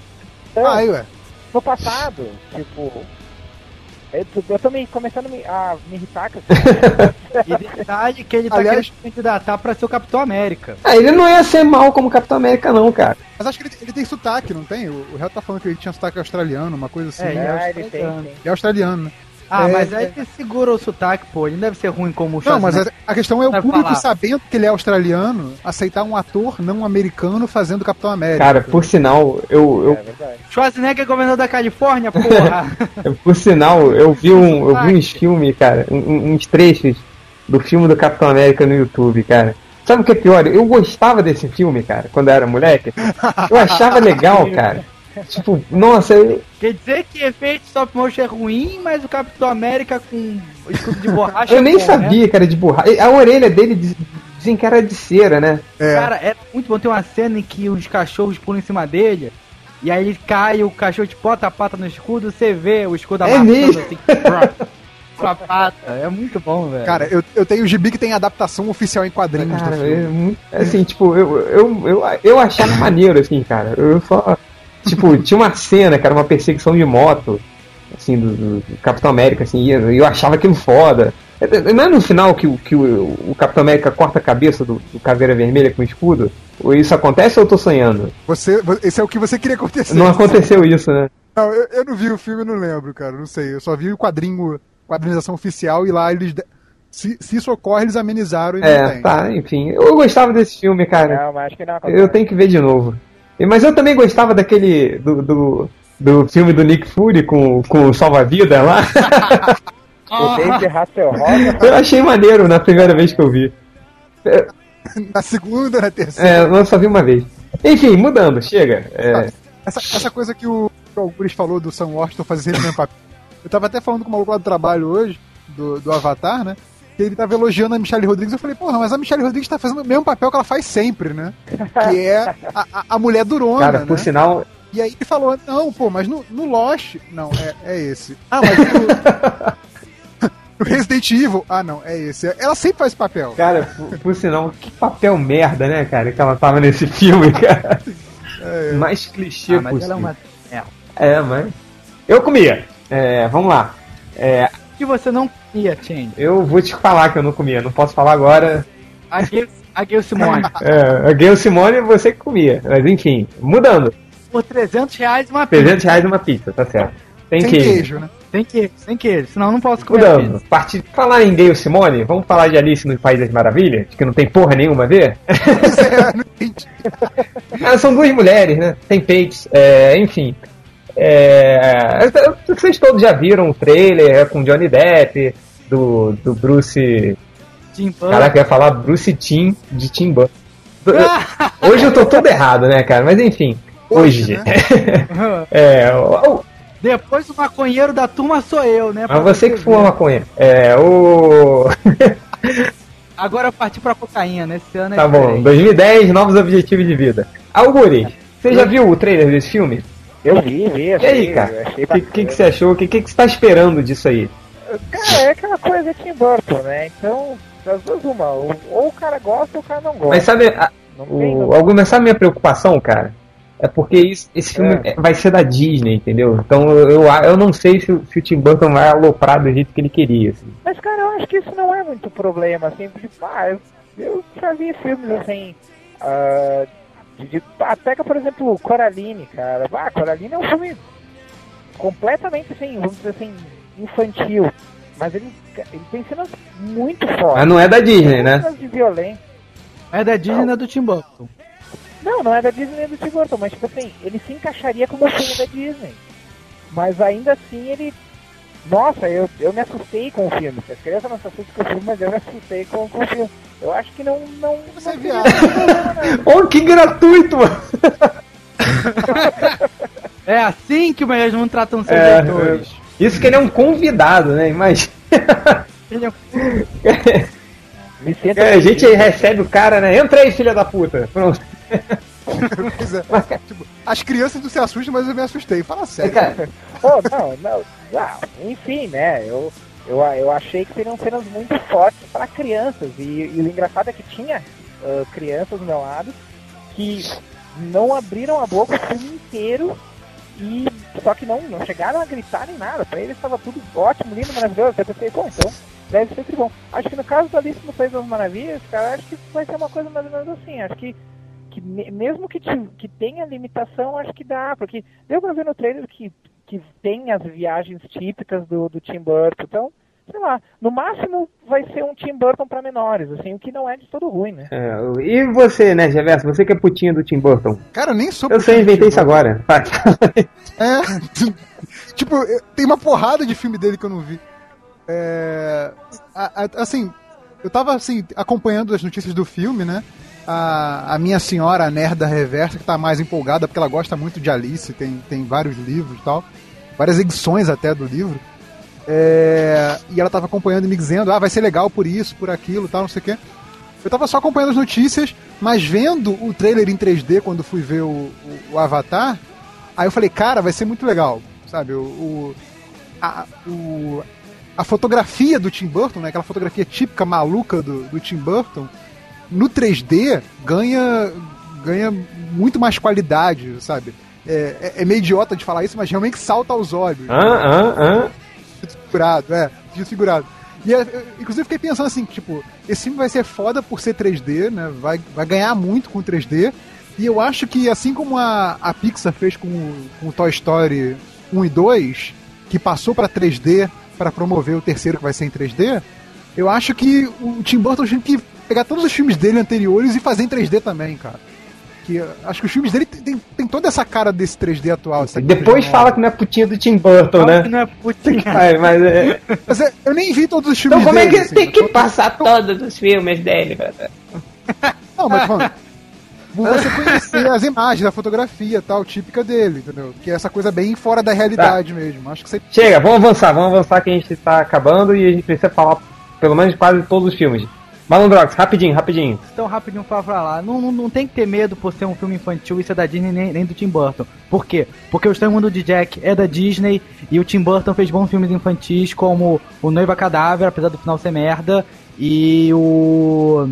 Ah, aí, ué. no passado. Tipo. Eu, tô- eu tô me, começando a me, a me irritar com *laughs* isso. E detalhe que ele tá Aliás- querendo se candidatar pra ser o Capitão América. Ah, ele não ia ser mal como Capitão América, não, cara. Mas acho que ele, ele tem sotaque, não tem? O, o réu tá falando que ele tinha sotaque australiano, uma coisa assim. É, né? ele Ah, ele tem, australiano. tem. Ele é australiano, né? Ah, É, mas aí é. ele segura o sotaque, pô. Ele não deve ser ruim como o Não, mas Schwarzenegger. a, a questão é o público falar. sabendo que ele é australiano, aceitar um ator não americano fazendo Capitão América. Cara, por sinal, eu, eu É. Schwarzenegger é governador da Califórnia, porra. *laughs* Por sinal, eu vi um, eu vi uns filmes, cara, uns trechos do filme do Capitão América no YouTube, cara. Sabe o que é pior? Eu gostava desse filme, cara, quando eu era moleque. Eu achava legal, *laughs* cara. Tipo, nossa, eu, Quer dizer que efeito stop motion é ruim, mas o Capitão América com escudo de borracha *laughs* eu é nem bom, né? sabia que era de borracha. A orelha dele diz- dizem que era de cera, né? É. Cara, é muito bom. Tem uma cena em que os cachorros pulam em cima dele. E aí ele cai, o cachorro te bota a pata no escudo, você vê o escudo É amassando mesmo? assim. *laughs* com a pata. É muito bom, velho. Cara, eu, eu tenho o gibi que tem adaptação oficial em quadrinhos Cara, do é filme. muito, assim, tipo, eu, eu, eu, eu achava maneiro, assim, cara. Eu só. Tipo, tinha uma cena que era uma perseguição de moto, assim, do, do- Capitão América, assim, e eu, achava aquilo foda. É, é, Não é no final que, o- que o, o Capitão América corta a cabeça do, do Caveira Vermelha com o escudo? Ou isso acontece ou eu tô sonhando? Você, esse é o que você queria acontecer. Não aconteceu isso, né? Não, eu, eu não vi o filme, eu não lembro, cara. Não sei. Eu só vi o quadrinho, quadrinização oficial e lá eles. Se, se isso ocorre, eles amenizaram e É, tá, enfim. Eu gostava desse filme, cara. Não, mas acho que não acontece. Eu tenho que ver de novo. Mas eu também gostava daquele. do, do, do filme do Nick Fury com, com o Salva-Vida lá. *laughs* O David Hasselhoff *laughs* eu achei maneiro na primeira vez que eu vi. Na segunda, na terceira. É, eu só vi uma vez. Enfim, mudando, chega. É, Essa, essa coisa que o, que o Augusto falou do Sam Washington fazer sempre o mesmo papel. Eu tava até falando com o maluco lá do trabalho hoje, do, do Avatar, né? Que ele tava elogiando a Michelle Rodrigues. Eu falei, porra, mas a Michelle Rodrigues tá fazendo o mesmo papel que ela faz sempre, né? Que é a, a, a mulher durona, cara, né? por sinal, E aí ele falou, não, pô, mas no, no Lost. Não, é, é esse. Ah, mas *laughs* no, no Resident Evil. Ah, não, é esse. Ela sempre faz esse papel. cara, por, por sinal, que papel merda, né, cara, que ela tava nesse filme, cara. É, Mais clichê Ah, mas possível. ela é uma. É, mas. Eu comia. É, vamos lá. É, que você não comia, Change? eu vou te falar que eu não comia, não posso falar agora. A Gail, a Gail Simone. *laughs* É, a Gayle Simone você que comia. Mas enfim, mudando. Por 300 reais uma pizza. 300 reais uma pizza, tá certo. Tem queijo. queijo, né? Sem queijo, sem queijo. Senão eu não posso comer a Mudando. pizza. Partir, falar em Gayle Simone, vamos falar de Alice no País das Maravilhas, que não tem porra nenhuma a ver? *laughs* É, não entendi. Ah, são duas mulheres, né? Tem peitos, é, enfim. É, vocês todos já viram o trailer é, com Johnny Depp, do, do Bruce. Tim. Caraca, eu ia falar Bruce Tim de Tim Burton. *laughs* Hoje eu tô todo errado, né, cara? Mas enfim, hoje. Hoje, *laughs* é, o- o- Depois o maconheiro da turma sou eu, né? mas você que ver. fuma maconha. É, o. *laughs* Agora eu parti pra cocaína, né? esse ano é Tá bom, diferente. 2010, novos objetivos de vida. Algures, você já viu o trailer desse filme? Eu vi, vi, E achei, aí, cara? O que, que, que você achou? O que, que, que você tá esperando disso aí? Cara, é aquela coisa Tim Burton, né? Então, das duas uma, ou, ou o cara gosta ou o cara não gosta. Mas sabe, a, o, não- algum, mas sabe a minha preocupação, cara? É porque isso- esse filme É. vai ser da Disney, entendeu? Então eu, eu, não sei se, o- se o Tim Burton vai aloprar do jeito que ele queria. Assim. Mas, cara, eu acho que isso não é muito problema, assim, porque, ah, eu, eu já vi filmes, assim, ah, de, ah, pega, por exemplo, Coraline, cara. Ah, Coraline é um filme completamente, assim, vamos dizer assim, infantil. Mas ele, ele tem cenas muito fortes. Mas não é da Disney, né? Cenas de violência. É da Disney, não é do Tim Burton. Não, não é da Disney nem do Tim Burton, mas tipo assim, ele se encaixaria como filme da Disney. Mas ainda assim ele. Nossa, eu, eu me assustei com o filme. As crianças não se assustam com o filme, mas eu me assustei com, com o filme. Eu acho que não. não Você é não viado. não. Oh, que gratuito, mano! *laughs* É assim que o Melhores Mundo tratam seus É, leitores. Isso que ele é um convidado, né? Imagina. Ele é- *laughs* Me sinto É, a gente recebe o cara, né? Entra aí, filha da puta. Pronto. *laughs* Pois é. Tipo, as crianças não se assustam, mas eu me assustei. Fala sério. Cara, Oh, não, não, não. Enfim, né? Eu, eu, eu achei que seriam cenas muito fortes para crianças. E, e o engraçado é que tinha ah, crianças do meu lado que não abriram a boca o filme inteiro e só que não, não chegaram a gritar nem nada. Pra eles estava tudo ótimo, lindo, maravilhoso. Eu pensei, bom, então deve ser bom. Acho que no caso da Alice no País das Maravilhas, cara, acho que vai ser uma coisa mais ou menos assim. Acho que que me- mesmo que, te- que tenha limitação, acho que dá, porque deu pra ver no trailer que, que tem as viagens típicas do, do Tim Burton, então, sei lá, no máximo vai ser um Tim Burton pra menores, assim, o que não é de todo ruim, né? é, e você, né, Geverso? Você que é putinha do Tim Burton. Cara, eu nem sou. Eu sei, inventei isso agora. Vai. É. *laughs* tipo, tem uma porrada de filme dele que eu não vi. É. a- a- assim, eu tava assim, acompanhando as notícias do filme, né? A, a minha senhora, a nerda reversa, que tá mais empolgada porque ela gosta muito de Alice, tem, tem vários livros e tal, várias edições até do livro. É, e ela tava acompanhando e me dizendo, ah, vai ser legal por isso, por aquilo, tal, não sei o quê. Eu tava só acompanhando as notícias, mas vendo o trailer em 3D quando fui ver o, o- o Avatar, aí eu falei, cara, vai ser muito legal, sabe? O, o- a, o- a fotografia do Tim Burton, né? Aquela fotografia típica maluca do, do Tim Burton, no 3D ganha, ganha muito mais qualidade, sabe? É, é- é meio idiota de falar isso, mas realmente salta aos olhos. Hã, hã, hã? Desfigurado, é, desfigurado. E é, eu, inclusive fiquei pensando assim, tipo, esse filme vai ser foda por ser 3D, né? Vai, vai ganhar muito com 3D. E eu acho que assim como a, a Pixar fez com, o- com o Toy Story 1 e 2, que passou pra 3D para promover o terceiro que vai ser em 3D, eu acho que o Tim Burton tinha que pegar todos os filmes dele anteriores e fazer em 3D também, cara. Que acho que os filmes dele tem, tem toda essa cara desse 3D atual. dessa Depois fala que não é putinha do Tim Burton, que né? não é putinha. *laughs* Ai, mas é... Mas é, eu nem vi todos os filmes Então como é dele, que assim, tem eu que tô- passar todos os filmes dele? cara? *laughs* Não, mas mano, você conhecer as imagens, a fotografia tal, típica dele, entendeu? Que é essa coisa bem fora da realidade mesmo. Acho que você. Chega, vamos avançar, vamos avançar que a gente tá acabando e a gente precisa falar pelo menos quase todos os filmes. Malandrox, rapidinho, rapidinho. Então, rapidinho pra falar. Não, não, não tem que ter medo por ser um filme infantil e ser da Disney nem, nem do Tim Burton. Por quê? Porque o Estranho Mundo de Jack é da Disney e o Tim Burton fez bons filmes infantis como O Noiva Cadáver, apesar do final ser merda, e o.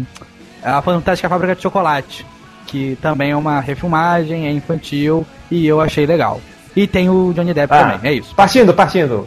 A Fantástica Fábrica de Chocolate, que também é uma refilmagem, é infantil e eu achei legal. E tem o Johnny Depp Ah, também, é isso. Partindo, partindo.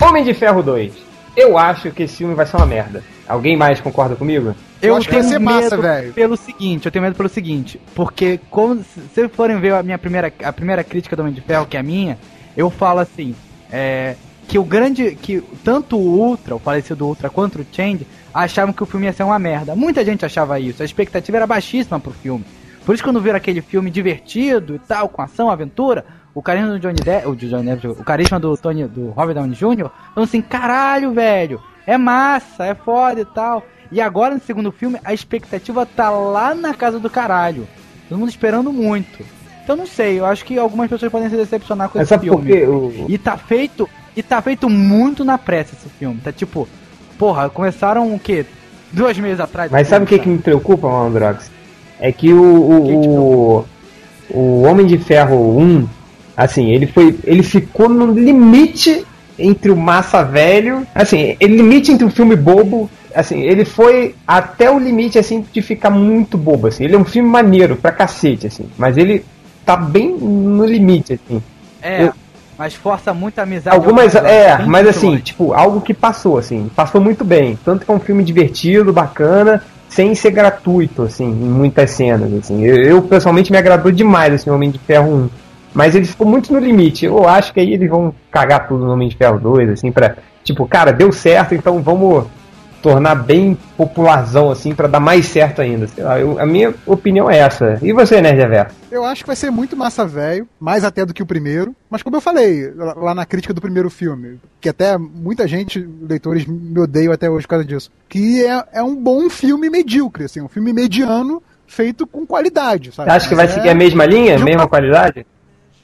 Homem de Ferro 2. Eu acho que esse filme vai ser uma merda. Alguém mais concorda comigo? Eu acho que vai ser massa, velho. pelo seguinte, eu tenho medo pelo seguinte, porque como se vocês forem ver a minha primeira a primeira crítica do Homem de Ferro, que é a minha, eu falo assim, é, que o grande que tanto o Ultra, o falecido Ultra quanto o Change achavam que o filme ia ser uma merda. Muita gente achava isso, a expectativa era baixíssima pro filme. Por isso quando viram aquele filme divertido e tal, com ação, aventura, o carisma do Johnny Depp, o, Johnny Depp, o carisma do Tony, do Robert Downey Jr., falando assim, caralho, velho, é massa, é foda e tal. E agora no segundo filme, a expectativa tá lá na casa do caralho. Todo mundo esperando muito. Então não sei, eu acho que algumas pessoas podem se decepcionar com Mas esse filme. O- E tá feito. E tá feito muito na pressa esse filme. Tá tipo, porra, começaram o quê? Duas meses atrás. Mas sabe o que, que me preocupa, Malandrox? É que o, o, Que o, o Homem de Ferro 1, assim, ele foi. Ele ficou no limite entre o massa velho. Assim, ele limite entre o filme bobo. Assim, ele foi até o limite assim de ficar muito bobo. Assim. Ele é um filme maneiro pra cacete, assim. Mas ele tá bem no limite, assim. É, eu- mas força muito a amizade. Algumas, é, bem mas assim, controle. tipo, algo que passou, assim, passou muito bem. Tanto que é um filme divertido, bacana, sem ser gratuito, assim, em muitas cenas, assim. Eu, eu, pessoalmente me agradou demais, assim, o Homem de Ferro 1. Mas ele ficou muito no limite. Eu acho que aí eles vão cagar tudo no Homem de Ferro 2, assim, pra. Tipo, cara, deu certo, então vamos tornar bem popularzão, assim, pra dar mais certo ainda. Sei lá, eu- a minha opinião é essa. E você, Nerd Reverso? Eu acho que vai ser muito massa velho, mais até do que o primeiro. Mas como eu falei lá na crítica do primeiro filme, que até muita gente, leitores, me odeiam até hoje por causa disso, que é, é um bom filme medíocre, assim, um filme mediano feito com qualidade, sabe? Você acha que vai Mas seguir é- a mesma linha, mesma qualidade?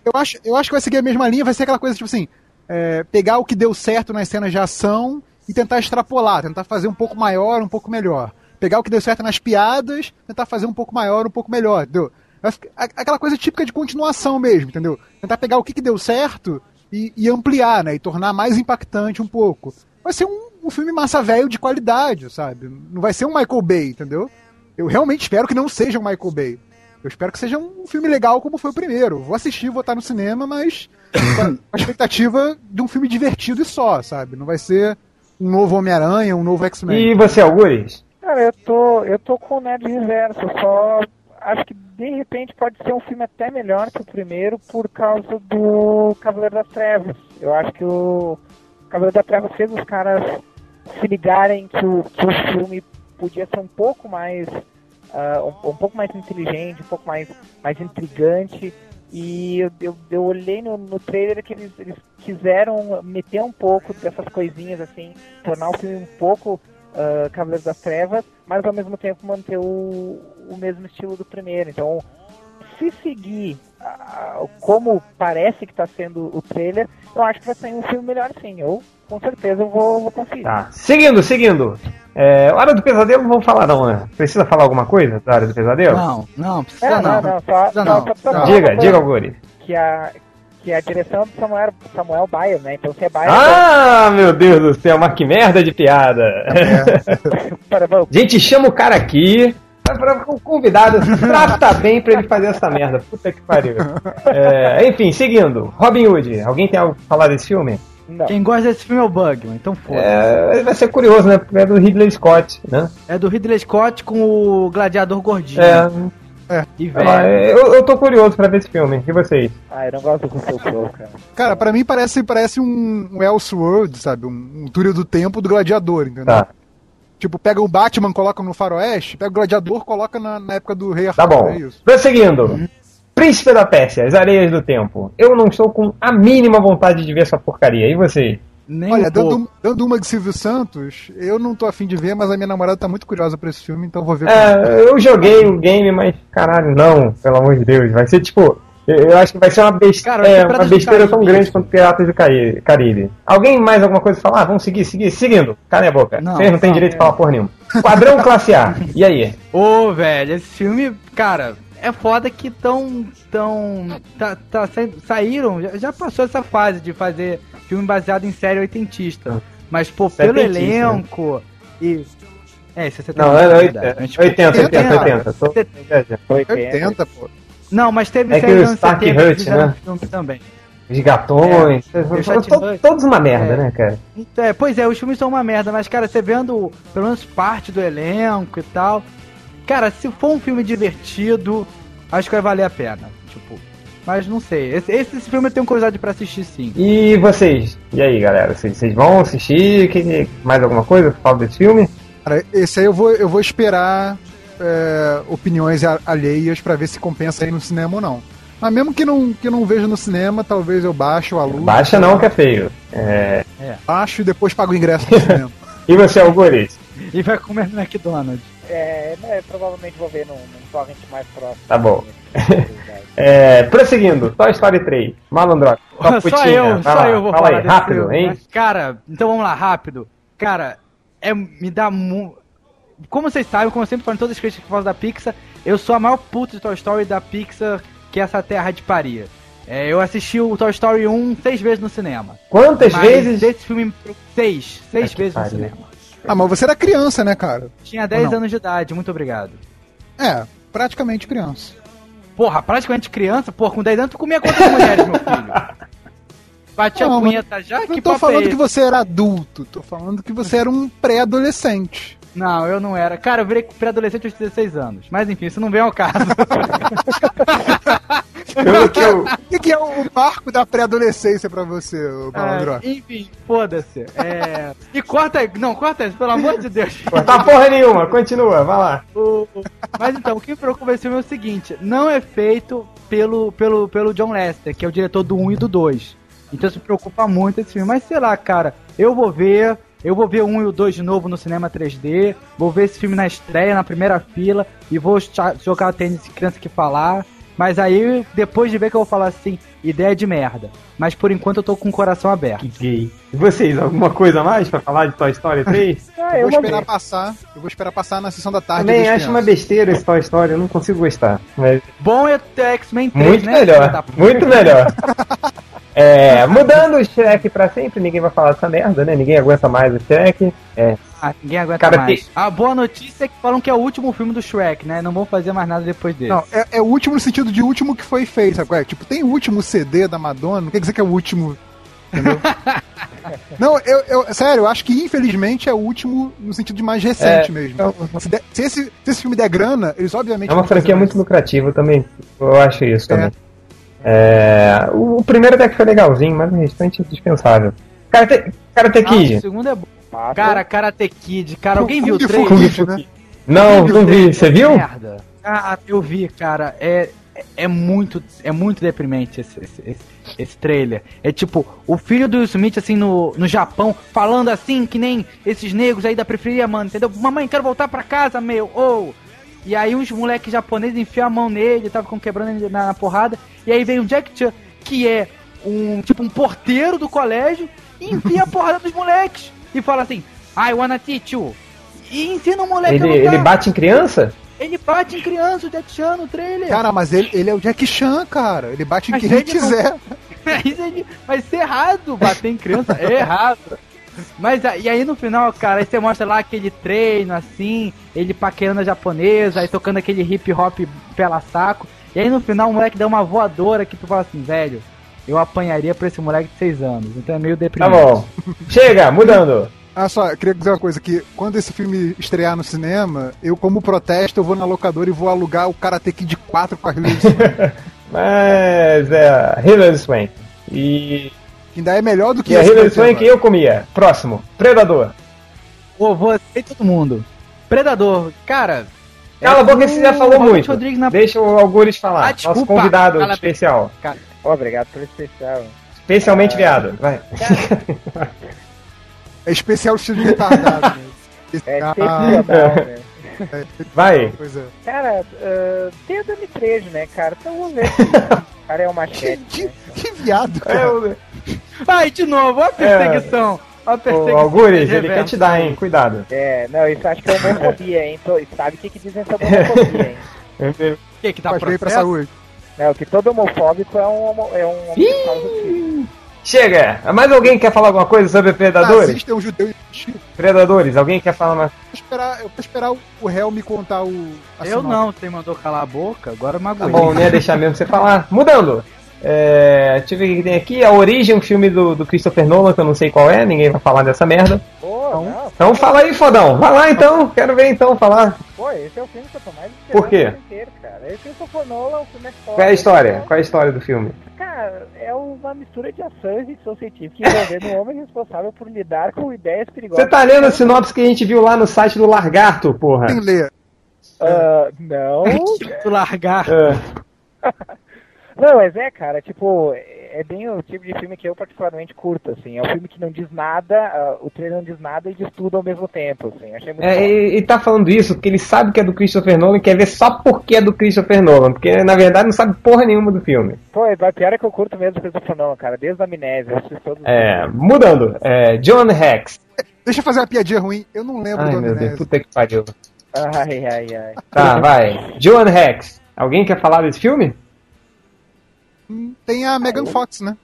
Eu acho, eu acho que vai seguir a mesma linha, vai ser aquela coisa, tipo assim, é, pegar o que deu certo nas cenas de ação e tentar extrapolar, tentar fazer um pouco maior, um pouco melhor. Pegar o que deu certo nas piadas, tentar fazer um pouco maior, um pouco melhor, entendeu? Aquela coisa típica de continuação mesmo, entendeu? Tentar pegar o que, que deu certo e, e ampliar, né? E tornar mais impactante um pouco. Vai ser um, um filme massa velho de qualidade, sabe? Não vai ser um Michael Bay, entendeu? Eu realmente espero que não seja um Michael Bay. Eu espero que seja um filme legal como foi o primeiro. Vou assistir, vou estar no cinema, mas com a expectativa de um filme divertido e só, sabe? Não vai ser um novo Homem-Aranha, um novo X-Men. E você, Algures? Cara, eu tô, eu tô com o Nerd Reverso, só acho que de repente pode ser um filme até melhor que o primeiro por causa do Cavaleiro das Trevas. Eu acho que o Cavaleiro das Trevas fez os caras se ligarem que o, que o filme podia ser um pouco mais ah, um, um pouco mais inteligente, um pouco mais, mais intrigante. E eu, eu, eu olhei no, no trailer que eles, eles quiseram meter um pouco dessas coisinhas assim, tornar o filme um pouco uh, Cavaleiros das Trevas, mas ao mesmo tempo manter o, o mesmo estilo do primeiro. Então, se seguir ah, como parece que está sendo o trailer, eu acho que vai sair um filme melhor sim. Eu com certeza eu vou, vou. Tá. Seguindo, seguindo. É, Hora do Pesadelo não vamos falar não, né? Precisa falar alguma coisa da Hora do Pesadelo? Não, não, É, precisa não, não. não, só, Precisa não. Não. Diga, coisa, diga, Algures. Que a, que a direção é do Samuel, Samuel Bayer, né? Então se é Bayer, Ah, meu Deus do céu, mas que merda de piada. *laughs* A gente chama o cara aqui O convidado trata bem pra ele fazer essa merda. Puta que pariu. É, enfim, seguindo. Robin Hood. Alguém tem algo pra falar desse filme? Não. Quem gosta desse filme é o Bugman, então foda. É, vai ser curioso, né? Porque é do Ridley Scott, né? É. do Ridley Scott com o gladiador gordinho. É, E velho. eu, eu tô curioso pra ver esse filme. E vocês? Ah, eu não gosto do Russell Crowe, cara. Cara, pra mim parece, parece um, um Elseworld, sabe? Um, um túnel do tempo do gladiador, entendeu? Tá. Tipo, pega o Batman, coloca no faroeste, pega o gladiador, coloca na, na época do rei Arthur. Tá bom. É isso. Prosseguindo. Príncipe da Pérsia, As Areias do Tempo. Eu não estou com a mínima vontade de ver essa porcaria. E vocês? Nem Olha, um dando, dando uma de Silvio Santos, eu não tô afim de ver, mas a minha namorada tá muito curiosa pra esse filme, então vou ver. É, eu joguei o game, mas caralho, não, pelo amor de Deus. Vai ser tipo. Eu eu acho que vai ser uma, beste- Cara, é, Piratas uma besteira tão grande quanto Piratas do Cari- Caribe. Alguém mais alguma coisa pra falar? Vamos seguir, seguir, seguindo. Calem a boca. Não, Vocês não têm direito de é. falar porra nenhuma. Quadrão Classe A. E aí? Ô, velho, esse filme, cara, é foda que tão. tão. Tá, tá, sa- saíram, já, já passou essa fase de fazer filme baseado em série oitentista. Mas, pô, pelo né? elenco e. É, isso é 70, Não, é na 80, verdade. Mas, 80, 80, 80, 80. Tô viajando. 80, pô. Não, mas teve É que série o nos anos Stark 70 que fizeram né? filme também. Os gatões. É, to- o todos uma merda, É. né, cara? É, pois é, os filmes são uma merda, mas, cara, você vendo pelo menos parte do elenco e tal. Cara, se for um filme divertido, acho que vai valer a pena. Tipo, mas não sei. Esse, esse, esse filme eu tenho curiosidade pra assistir sim. E vocês? E aí, galera? Vocês, vocês vão assistir? Que, mais alguma coisa pra falar desse filme? Cara, esse aí eu vou, eu vou esperar é, opiniões alheias pra ver se compensa ir no cinema ou não. Mas mesmo que não, que não veja no cinema, talvez eu baixo o aluno. Baixa não, que é feio. É... Baixo e depois pago o ingresso no *laughs* cinema. E você, Algoritmo? E vai comer no McDonald's. É, né, provavelmente vou ver num, num torrent mais próximo. Tá bom. *laughs* É, prosseguindo, Toy Story 3, Malandrox, *laughs* só Paputinha, eu, vai só lá, eu vou fala falar aí, desse rápido, filme, hein? né? Cara, então vamos lá, rápido. Cara, é, me dá mu... Como vocês sabem, como eu sempre falo em todas as críticas que eu faço da Pixar, eu sou a maior puta de Toy Story da Pixar, que é essa terra de paria. É, eu assisti o Toy Story 1 seis vezes no cinema. Quantas Mas vezes... Desse filme, seis. Seis que vezes no cinema. Ah, mas você era criança, né, cara? Tinha 10 não? anos de idade, muito obrigado. É, praticamente criança. Porra, praticamente criança, porra, com 10 anos tu comia quantas mulheres, meu filho? *laughs* Batia Não, a punheta já? Não que tô é falando esse? que você era adulto, tô falando que você era um pré-adolescente. Não, eu não era. Cara, eu virei pré-adolescente aos 16 anos. Mas enfim, isso não vem ao caso. *laughs* Pelo que eu... *laughs* O que, que é o marco da pré-adolescência pra você, ô malandro? Ah, enfim, foda-se. É... E corta aí. Não, corta isso, pelo amor de Deus. Tá porra nenhuma, continua, vai lá. O- Mas então, o que me preocupa esse filme é o seguinte: não é feito pelo, pelo, pelo John Lester, que é o diretor do 1 e do 2. Então me preocupa muito esse filme. Mas sei lá, cara, eu vou ver. Eu vou ver o 1 e o 2 de novo no cinema 3D. Vou ver esse filme na estreia, na primeira fila. E vou jogar tênis de criança que falar. Mas aí, depois de ver que eu vou falar assim, ideia de merda. Mas por enquanto eu tô com o coração aberto. Que gay. E vocês, alguma coisa a mais pra falar de Toy Story 3? *laughs* Ah, Eu eu vou vou esperar ver. passar. Eu vou esperar passar na sessão da tarde. Também das acho uma besteira esse Toy Story, eu não consigo gostar. Mas Bom é ter X-Men 3, muito né? melhor, muito melhor. *laughs* É, mudando o Shrek pra sempre, ninguém vai falar dessa merda, né? Ninguém aguenta mais o Shrek. É, Ah, ninguém aguenta Cara, mais. tem- A boa notícia é que falam que é o último filme do Shrek, né? Não vão fazer mais nada depois dele. Não, é, é o último no sentido de último que foi feito, sabe? é? Tipo, tem o último CD da Madonna, não quer dizer que é o último. Entendeu? *laughs* não, eu, eu, sério, eu acho que infelizmente é o último no sentido de mais recente É, mesmo. é Se, der- se esse, se esse filme der grana, eles obviamente. É uma franquia mais. muito lucrativa também. Eu acho isso também. É, o, o primeiro até que foi legalzinho, mas o restante é dispensável. Karate, Karate Ah, Kid. o segundo é bom. Massa. Cara, Karate Kid, cara, alguém viu o trailer? Né? não, não vi. Você viu? Merda. Ah, eu vi, cara. É, é- é muito, é muito deprimente esse, esse, esse, esse trailer. É tipo, o filho do Will Smith, assim, no, no Japão, falando assim, que nem esses negros aí da periferia, mano, entendeu? Mamãe, quero voltar pra casa, meu, ou... E aí uns moleques japoneses enfiam a mão nele, tava ficam quebrando ele na, na porrada. E aí vem o Jack Chan, que é um, tipo, um porteiro do colégio, e enfia a porrada dos moleques. E fala assim, I wanna teach you. E ensina o moleque Ele, a lutar. ele bate em criança? Ele bate em criança, o Jack Chan, no trailer. Cara, mas ele, ele é o Jack Chan, cara. Ele bate em Mas quem ele ele não- quiser. *laughs* Mas, ser errado bater em criança é errado. Mas a- e aí no final, cara, aí você mostra lá aquele treino assim, ele paquerando a japonesa, aí tocando aquele hip hop pela saco. E aí no final o moleque dá uma voadora que tu fala assim, velho, eu apanharia pra esse moleque de 6 anos. Então é meio Tá deprimente. bom. Chega, mudando. Ah, só, eu queria dizer uma coisa, que quando esse filme estrear no cinema, eu, como protesto, eu vou na locadora e vou alugar o Karate Kid 4 com a Hilary Swank. Mas é. Hilary Swank. E. ainda é melhor do que E a Hilary Swank eu comia. Próximo. Predador. Ô, você e todo mundo. Predador, cara. Cala a boca, com você já falou muito. Deixa o Algures falar. Ah, Nosso desculpa. convidado Cala a boca. especial. Obrigado pelo especial. Especialmente Ah. viado. Vai. É especial estilo retardado. né? *laughs* É excepcional, né? é, Vai. Pois é. Cara, uh, tem o Dani Trejo, né, cara? Então vamos ver *laughs* o cara é uma Que, machete, que, né? que viado, É, cara. o, Ai, de novo, olha a perseguição. Olha a o perseguição. Algures, ele quer te dar, hein? Cuidado. É, não, isso acho que é homofobia, hein? Tô- sabe o que, que dizem sobre homofobia, hein? *laughs* O que que tá Faz bem pra processo? Saúde. Não, que todo homofóbico é um, homo- é um homossexual. Chega! Mais alguém quer falar alguma coisa sobre Predadores? Nazista é um judeu. Predadores, alguém quer falar mais? Eu vou esperar, eu vou esperar o, o réu me contar o. a Eu sinopse. não, você mandou calar a boca, agora Tá magoei. bom, não ia deixar mesmo você falar. Mudando. É, deixa eu ver o que tem aqui. A Origem, um filme do, do Christopher Nolan, que eu não sei qual é, ninguém vai falar dessa merda. Pô, não, Então fala aí, fodão. Vai lá então, quero ver então falar. pô, esse é o filme que eu tô mais esperando Por quê? o filme inteiro, cara. Esse Christopher Nolan, o filme é foda. Qual é a história? Qual é a história do filme? Cara, é uma mistura de ação e ficção científica envolvendo um homem responsável por lidar com ideias perigosas. Você tá lendo a sinopse que a gente viu lá no site do Largarto, porra. Tem ler. Ah, não. *laughs* Tu largar. É. *laughs* Não, mas é, cara, tipo, é bem o tipo de filme que eu particularmente curto, assim. É um filme que não diz nada, ah, o trailer não diz nada e diz tudo ao mesmo tempo, assim. Achei muito É, bom. e, e tá falando isso porque ele sabe que é do Christopher Nolan e quer ver só porque é do Christopher Nolan, porque na verdade não sabe porra nenhuma do filme. Pô, e pior é que eu curto mesmo o Christopher Nolan, cara, desde a Amnésia, eu assisti todos os É, mudando, é, John Hex. Deixa eu fazer uma piadinha ruim. Eu não lembro Ai do meu Deus, puta que pariu. Ai, ai, ai. Tá, vai. John Hex. Alguém quer falar desse filme? Tem a Megan Fox, né?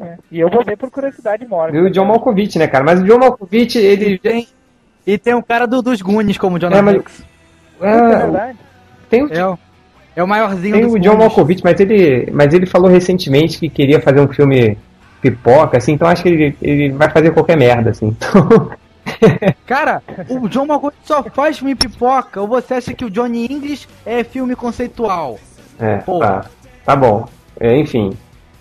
É. E eu vou ver por curiosidade mora. E o John Malkovich, né, cara? Mas o John Malkovich, ele. Tem, e tem um cara do, dos Goonies como John É, mas-. É É, verdade. tem o, É, o- é o maiorzinho tem dos o John Goonies. Malkovich, mas ele, mas ele falou recentemente que queria fazer um filme pipoca, assim, então acho que ele, ele vai fazer qualquer merda, assim. Então, *laughs* Cara, o John Malkovich só faz filme pipoca. Ou você acha que o Johnny English é filme conceitual? é, Pô. tá, tá bom. É, enfim.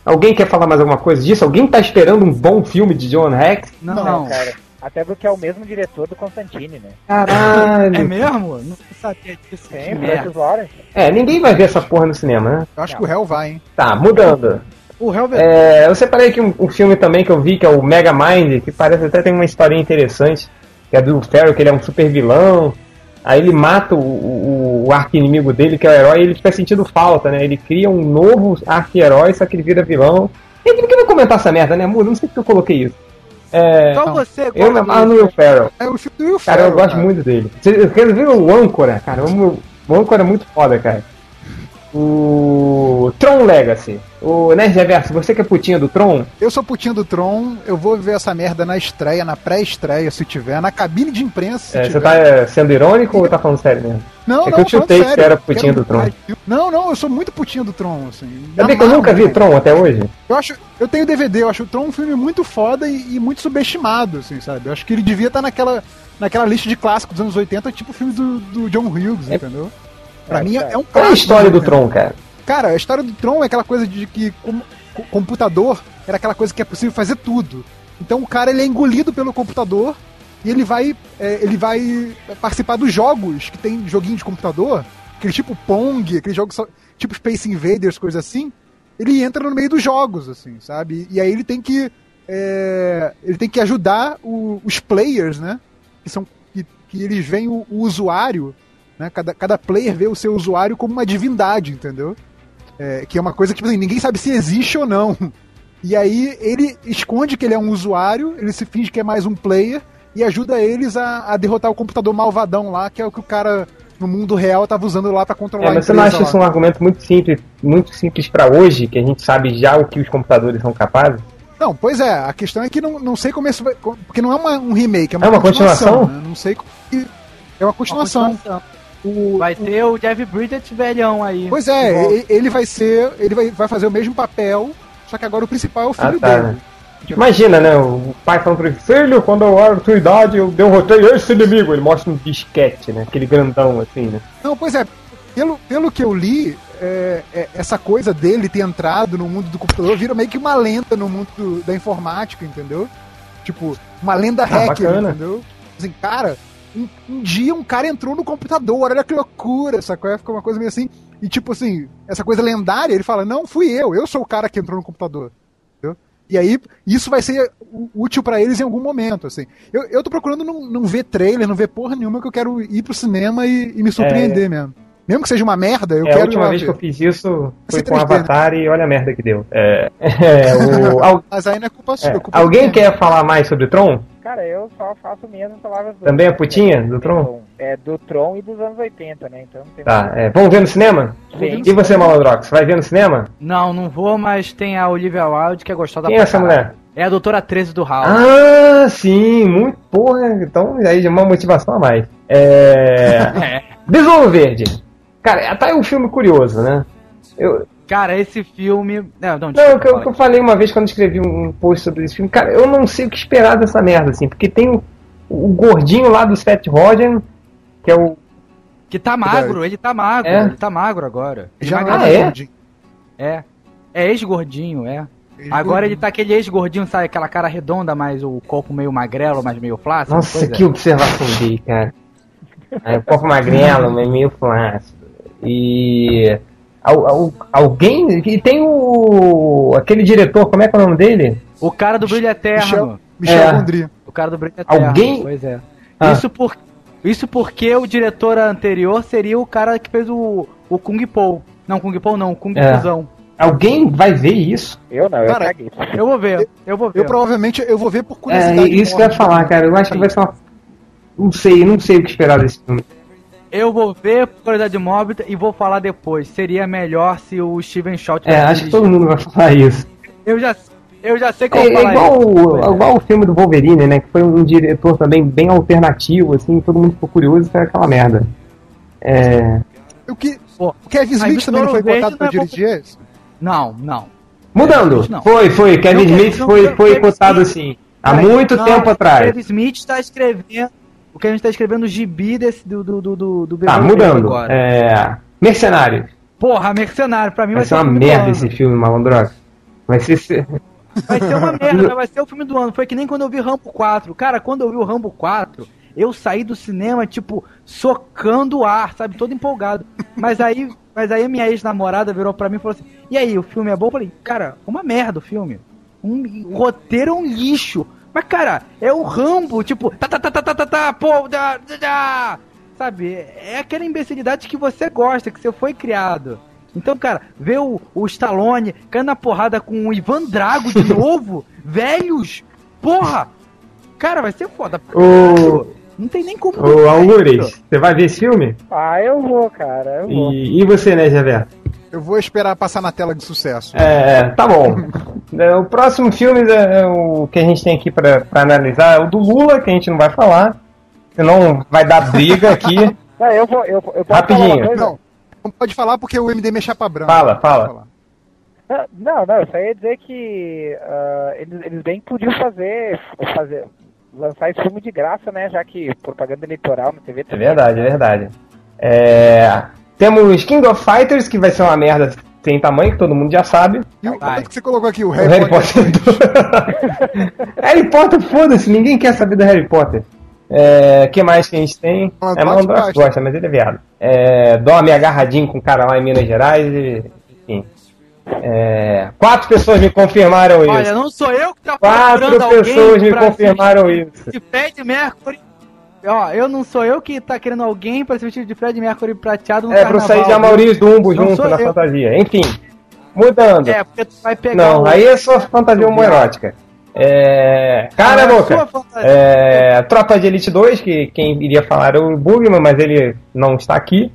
Alguém quer falar mais alguma coisa disso? Alguém tá esperando um bom filme de John Hex? Não, Não, cara. Até porque é o mesmo diretor do Constantine, né? Caralho. É mesmo? Não sabia disso. Tem, que merda. Francis Lawrence. É, ninguém vai ver essa porra no cinema, né? Eu acho Não. que o réu vai, hein? Tá, mudando. O Helvet É, eu separei aqui um, um filme também que eu vi, que é o Mega Mind, que parece até tem uma historinha interessante, que é do Ferro, que ele é um super vilão. Aí ele mata o, o, o arqui-inimigo dele, que é o herói, e ele fica sentindo falta, né? Ele cria um novo arqui-herói, só que ele vira vilão. E ninguém vai comentar essa merda, né, Muda? Não sei porque eu coloquei isso. É, Só não. você eu me gosta amarro no. Will Ferrell. É o filme do Will Cara, eu Ferrell, gosto cara. muito dele. Vocês ver o Âncora? Cara, o, o Âncora é muito foda, cara. O Tron Legacy. O Nerd Reverso, você que é putinha do Tron, Eu sou putinho do Tron, eu vou ver essa merda na estreia, na pré-estreia, se tiver, na cabine de imprensa, se é, você tá é, sendo irônico ou tá falando sério mesmo? Não, é que não, eu chutei que era quero do Tron. Não, não, eu sou muito putinho do Tron, assim. Sabia que eu nunca vi nele. Tron até hoje? Eu acho, eu tenho DVD, eu acho o Tron um filme muito foda e, e muito subestimado, assim, sabe? Eu acho que ele devia estar naquela, naquela lista de clássicos dos anos 80, tipo filme do, do John Hughes, entendeu? Pra É, mim é, um Qual é a história do né? Tron, cara? Cara, a história do Tron é aquela coisa de que com- co- computador era aquela coisa que é possível fazer tudo. Então o cara ele é engolido pelo computador e ele vai é, ele vai participar dos jogos que tem joguinho de computador, aquele tipo Pong, aquele jogo só- tipo Space Invaders, coisa assim. Ele entra no meio dos jogos, assim, sabe? E aí ele tem que é, ele tem que ajudar o- os players, né? Que são que, que eles veem o, o usuário, né? Cada, cada player vê o seu usuário como uma divindade, entendeu? É, que é uma coisa que tipo assim, ninguém sabe se existe ou não. E aí ele esconde que ele é um usuário, ele se finge que é mais um player e ajuda eles a, a derrotar o computador malvadão lá, que é o que o cara no mundo real tava usando lá pra controlar É, mas a você não acha isso lá. um argumento muito simples, muito simples para hoje, que a gente sabe já o que os computadores são capazes? Não, pois é, a questão é que não, não sei como isso vai. Porque não é uma- um remake, é uma, É uma continuação? né? Não sei como. que- É uma continuação. O- Vai ter o Jeff Bridges velhão aí. Pois é, ele vai ser. Ele vai, vai fazer o mesmo papel, só que agora o principal é o Ah, filho tá. dele. Imagina, né? O pai falando pro ele, filho, quando eu era tua idade, eu derrotei esse inimigo. Ele mostra um disquete, né? Aquele grandão assim, né? Não, pois é, pelo, pelo que eu li, é, é, essa coisa dele ter entrado no mundo do computador vira meio que uma lenda no mundo do- da informática, entendeu? Tipo, uma lenda hacker, bacana. entendeu? Assim, cara, um, um dia um cara entrou no computador, olha que loucura, sacou? Ficou uma coisa meio assim. E tipo assim, essa coisa lendária, ele fala, não, fui eu, eu sou o cara que entrou no computador. Entendeu? E aí, isso vai ser útil pra eles em algum momento, assim. Eu, eu tô procurando não, não ver trailer, não ver porra nenhuma, que eu quero ir pro cinema e, e me surpreender mesmo. Mesmo que seja uma merda, eu é, a quero ir última vez ver. que eu fiz isso foi com 3D, né? Avatar e olha a merda que deu. É, é, o- *laughs* al- Mas aí não é culpa sua, é, é culpa alguém quer falar mais sobre Tron? Cara, eu só faço minhas palavras do Também a putinha do Tron? É, do Tron e dos anos 80, né? Então não tem Tá, é, vamos ver no cinema? Sim. E você, Malandrox, vai ver no cinema? Não, não vou, mas tem a Olivia Wilde que é gostosa Quem é essa mulher? É a doutora 13 do House. Ah, sim, muito porra. Então aí já é uma motivação a mais. É. *laughs* Besouro Verde. Cara, tá aí um filme curioso, né? Eu, Cara, esse filme. Não, não, não, que, eu- que eu falei uma vez quando escrevi um post sobre esse filme, cara, eu não sei o que esperar dessa merda, assim, porque tem o, o gordinho lá do Seth Rogen, que é o. Que tá magro, ele tá magro, É? ele tá magro agora. Ele Já emagreceu. Ah, é? é gordinho. É. É ex-gordinho, é. Agora ele tá aquele ex-gordinho, sabe? Aquela cara redonda, mas o corpo meio magrelo, mas meio flácido. Nossa, pois é. que observação gay, cara. É, o corpo magrelo, mas meio flácido. E. al- al- alguém. E tem o. aquele diretor, como é que é o nome dele? O cara do Brilho Eterno. Michel, Michel É. Gondry. O cara do Brilho Eterno. Alguém- Pois é. Ah. Isso, por... Isso porque o diretor anterior seria o cara que fez o, o Kung Po. Não, Kung Po não, Kung É. Fusão. Alguém vai ver isso? Eu não, eu Cara, caguei. Eu vou ver, eu vou ver. Eu provavelmente eu vou ver por É, curiosidade. isso que eu ia falar, cara. Eu acho que vai ser uma. Não sei, não sei o que esperar desse filme. Eu vou ver por curiosidade mórbida e vou falar depois. Seria melhor se o Steven Shaw É, acho que todo mundo vai falar isso. Eu já, eu já sei É, como é falar igual, isso. o- Pois é. igual o filme do Wolverine, né? Que foi um diretor também bem alternativo, assim, todo mundo ficou curioso, foi aquela merda. É. O, que, Pô, o Kevin Smith também não foi cotado pra é dirigir esse? Não, não. Mudando. Não. Foi, foi. Kevin Não, Smith não, foi, foi cotado assim. Há muito não, tempo O atrás. Kevin Smith está escrevendo. O Kevin está escrevendo o gibi desse, do, do, do, do, do Tá, mudando. agora. É. Mercenários. Porra, Mercenário, pra mim Vai vai, ser o uma merda esse filme, malandrox. Vai ser. Vai ser uma merda, *laughs* vai ser o filme do ano. Foi que nem quando eu vi Rambo 4. Cara, quando eu vi o Rambo 4, eu saí do cinema, tipo, socando o ar, sabe? Todo empolgado. Mas aí, mas aí a minha ex-namorada virou pra mim e falou assim: E aí, o filme é bom? Eu falei, cara, uma merda o filme. Um, o roteiro é um lixo. Mas, cara, é o Rambo, tipo, tá, tá, tá, tá, tá, tá, tá, pô, da, da, da. Sabe? É aquela imbecilidade que você gosta, que você foi criado. Então, cara, ver o, o Stallone caindo na porrada com o Ivan Drago de *laughs* novo, velhos, porra! Cara, vai ser foda. Ô, Não tem nem como. ô Algures, você vai ver esse filme? Ah, eu vou, cara, eu vou. E, e você, né, Javer? Eu vou esperar passar na tela de sucesso. É, tá bom. *laughs* É, O próximo filme é o que a gente tem aqui pra, pra analisar é o do Lula, que a gente não vai falar. Senão vai dar briga aqui. Não, *laughs* eu vou, eu, eu posso Rapidinho. Não, não pode falar porque o MDM é chapa branca. Fala, fala. Não, não, eu só ia dizer que ah, eles, eles bem podiam fazer, fazer, lançar esse filme de graça, né? Já que propaganda eleitoral na TV É verdade, é verdade. É, temos King of Fighters, que vai ser uma merda sem tamanho, que todo mundo já sabe. E o quanto que você colocou aqui? O O Harry, Harry Potter. Potter. *laughs* Harry Potter, foda-se, ninguém quer saber do Harry Potter. É, que mais que a gente tem? Malandrox É, Malandrox gosta. mas ele é viado. É, dorme agarradinho com o cara lá em Minas Gerais e. Enfim. É, quatro pessoas me confirmaram isso. Olha, não sou eu que tá Quatro pessoas me confirmaram isso. de Fred Mercury. Ó, eu não sou eu que tá querendo alguém pra se vestir de Fred Mercury prateado no É, pro carnaval. sair de Amaury Dumbo Não junto na eu. fantasia. Enfim, mudando. É, porque tu vai pegar Não, o... aí é só fantasia homoerótica. É. Cara, é boca. É, Tropa de Elite 2, que quem iria falar era o Bugman, mas ele não está aqui.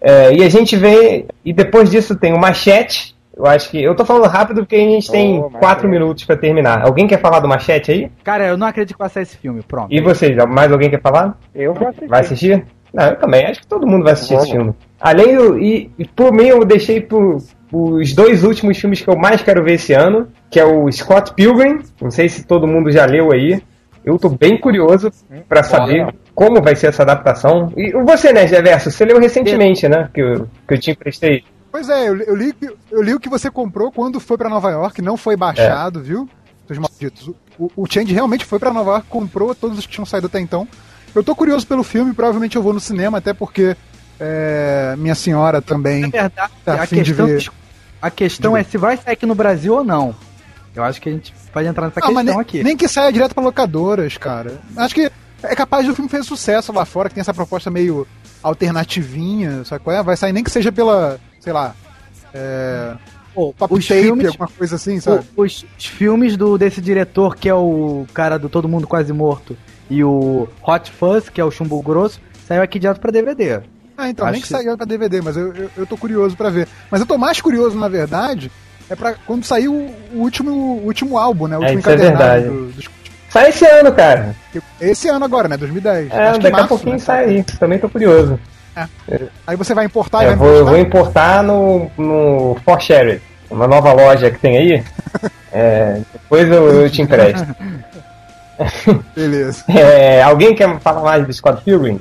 É, e a gente vê. E depois disso tem o Machete, Eu acho que. Eu tô falando rápido porque a gente tem Oh, mas quatro é. minutos pra terminar. Alguém quer falar do Machete aí? Cara, eu não acredito que vai sair esse filme, pronto. E vocês? Mais alguém quer falar? Eu vou assistir. Vai assistir? Não, eu também. Acho que todo mundo vai assistir esse filme. Além do. E, e por mim, eu deixei pro, os dois últimos filmes que eu mais quero ver esse ano, que é o Scott Pilgrim. Não sei se todo mundo já leu aí. Eu tô bem curioso pra saber Olha. como vai ser essa adaptação. E você, né, Geverso? Você leu recentemente, né? Que eu, que eu te emprestei. Pois é, eu, eu li, eu li o que você comprou quando foi pra Nova York, não foi baixado, viu? Seus malditos. O, o Change realmente foi pra Nova York, comprou todos os que tinham saído até então. Eu tô curioso pelo filme, provavelmente eu vou no cinema, até porque é, minha senhora também. Na verdade, Tá a afim de questão, ver. a questão é se vai sair aqui no Brasil ou não. Eu acho que a gente pode entrar nessa Ah, mas questão nem, aqui. nem que saia direto pra locadoras, cara. Acho que é capaz do filme fazer sucesso lá fora, que tem essa proposta meio alternativinha, sabe qual é? Vai sair nem que seja pela, sei lá, é, Pô, pop os tape, filmes, alguma coisa assim, sabe? os, os filmes do, desse diretor, que é o cara do Todo Mundo Quase Morto, e o Hot Fuzz, que é o Chumbo Grosso, saiu aqui direto pra DVD. Ah, então, nem Acho que saiu pra DVD, mas eu, eu, eu tô curioso pra ver. Mas eu tô mais curioso, na verdade, é pra quando sair o, o último, o último álbum, né? O É, último isso é encadernado verdade. do- dos- Sai esse ano, cara. Esse ano agora, né? 2010. É, Acho que daqui a março, pouquinho né? sai aí. Também tô curioso. Aí você vai importar e É, vai vou, eu vou importar? importar no, no For Share, uma nova loja que tem aí. *laughs* É, depois eu, eu te empresto. *laughs* Beleza. *laughs* É, alguém quer falar mais do Scott Pilgrim?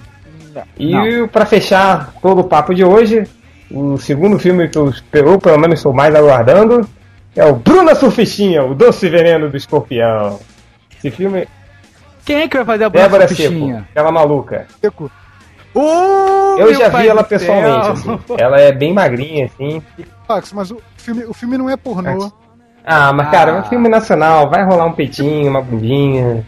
Não. E pra fechar todo o papo de hoje, o segundo filme que eu, eu pelo menos estou mais aguardando é o Bruna Surfistinha, o Doce Veneno do Escorpião. Esse filme, Quem é que vai fazer a Bruna Débora Seco, Surfistinha? aquela maluca. Seco. Uh, Eu já vi ela pessoalmente, assim. *laughs* Ela é bem magrinha, assim. Max, mas o filme, o filme não é pornô. Ah, mas cara, é Ah. um filme nacional, vai rolar um peitinho, uma bundinha.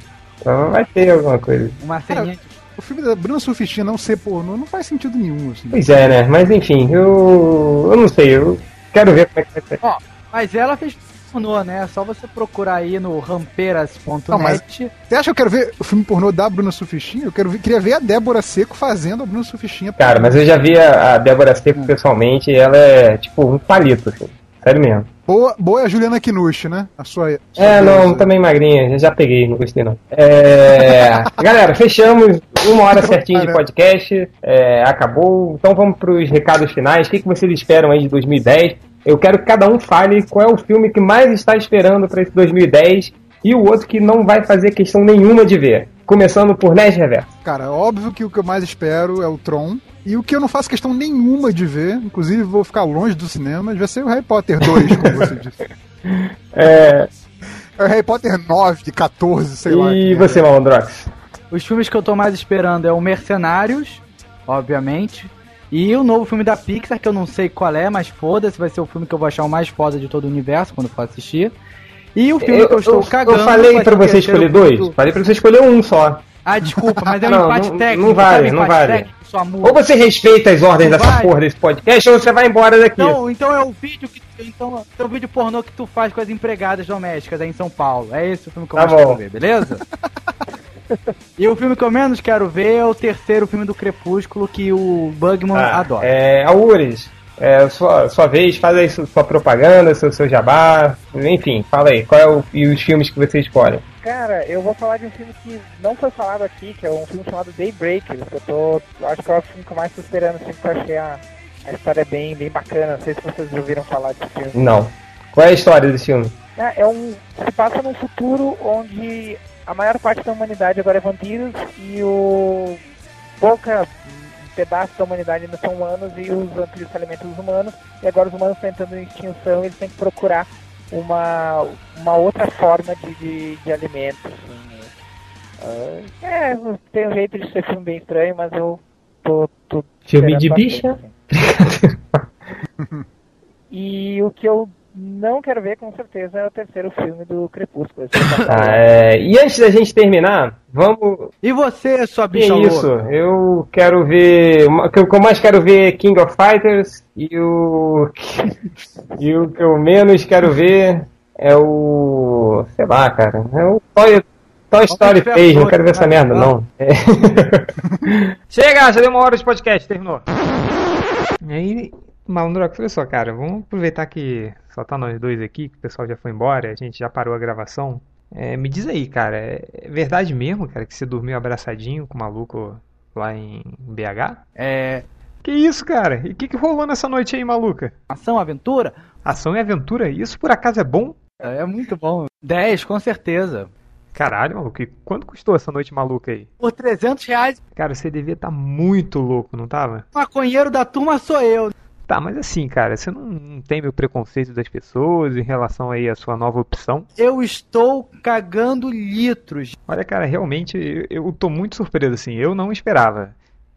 Vai ter alguma coisa. Uma ceninha O filme da Bruna Surfistinha não ser pornô não faz sentido nenhum, assim. Pois é, né? Mas enfim, eu. Eu não sei, eu quero ver como é que vai ser. Ó, mas ela fez pornô, né? É só você procurar aí no Não, ramperas.net. mas- Você acha que eu quero ver o filme pornô da Bruna Surfistinha? Eu quero ver, queria ver a Débora Seco fazendo a Bruna Surfistinha. Cara, mas eu já vi a, a Débora Seco pessoalmente e ela é tipo um palito, assim. Sério mesmo. Boa, boa é a Juliana Kinush, né? A sua. sua É, não, deusa. também magrinha, já peguei, não gostei não. É, *laughs* galera, fechamos uma hora certinha de podcast, é, acabou. Então vamos pros recados finais. O que, que vocês esperam aí de 2010? Eu quero que cada um fale qual é o filme que mais está esperando para esse 2010 e o outro que não vai fazer questão nenhuma de ver. Começando por Nerd Reverso. Cara, óbvio que o que eu mais espero é o Tron. E o que eu não faço questão nenhuma de ver, inclusive vou ficar longe do cinema, vai ser o Harry Potter 2, como *laughs* você disse. É, É o Harry Potter 9, de 14, sei lá. e você, é. Malandrox? Os filmes que eu tô mais esperando é o Mercenários, obviamente. E o novo filme da Pixar, que eu não sei qual é, mas foda-se, vai ser o filme que eu vou achar o mais foda de todo o universo quando for assistir. E o filme que eu estou cagando. eu falei pra você escolher dois? do- Falei pra você escolher um só. Ah, desculpa, mas é um Não, empate não- técnico. não vale, não vale. técnico. Ou você respeita as ordens Não dessa vai. porra desse podcast, ou você vai embora daqui. Então, então é o vídeo que. Então, é o vídeo pornô que tu faz com as empregadas domésticas aí em São Paulo. É esse o filme que eu Tá mais bom. quero ver, beleza? *laughs* *laughs* e o filme que eu menos quero ver é o terceiro filme do Crepúsculo que o Bugman Ah, adora. É, Aures, é, sua, sua vez, faz aí sua, propaganda, seu, seu jabá, enfim, fala aí, qual é o, e os filmes que você escolhe? Cara, eu vou falar de um filme que não foi falado aqui, que é um filme chamado Daybreakers. que Eu tô. Acho que é o filme que eu mais tô esperando, assim, porque eu achei a, a história bem, bem bacana. Não sei se vocês ouviram falar desse filme. Não. Qual é a história desse filme? É, é um. Se passa num futuro onde a maior parte da humanidade agora é vampiros e o. pouca pedaço da humanidade ainda são humanos e os vampiros se alimentam dos humanos. E agora os humanos estão entrando em extinção e eles têm que procurar uma, uma outra forma de, de, de alimento. assim. Ah, é, tem um jeito de ser filme bem estranho, mas eu tô. tô Filme de bicha? assim. *laughs* E o que eu não quero ver, com certeza, é o terceiro filme do Crepúsculo. Esse *laughs* tá Ah, é, e antes da gente terminar, vamos. E você, sua Que bicha isso? louca? Eu quero ver. O que eu mais quero ver é King of Fighters e o. *laughs* e o que eu menos quero ver é o. sei lá, cara. É o Toy, Toy Story Ferro 3, não quero ver essa merda, vai. não. É. *laughs* Chega, já deu uma hora de podcast, terminou. E aí, Malandrox, olha só, cara, vamos aproveitar que só tá nós dois aqui, que o pessoal já foi embora, a gente já parou a gravação. É, me diz aí, cara, é verdade mesmo, cara, que você dormiu abraçadinho com o maluco lá em BH? É. Que isso, cara? E o que, que rolou nessa noite aí, maluca? Ação, aventura? Ação e aventura? Isso por acaso é bom? É muito bom. 10, com certeza. Caralho, maluco, e quanto custou essa noite maluca aí? Por 300 reais, Cara, você devia estar muito louco, não tava? o maconheiro da turma sou eu. Tá, mas assim, cara, você não, não tem meu preconceito das pessoas em relação aí à sua nova opção? Eu estou cagando litros. Olha, cara, realmente eu, eu tô muito surpreso, assim, eu não esperava.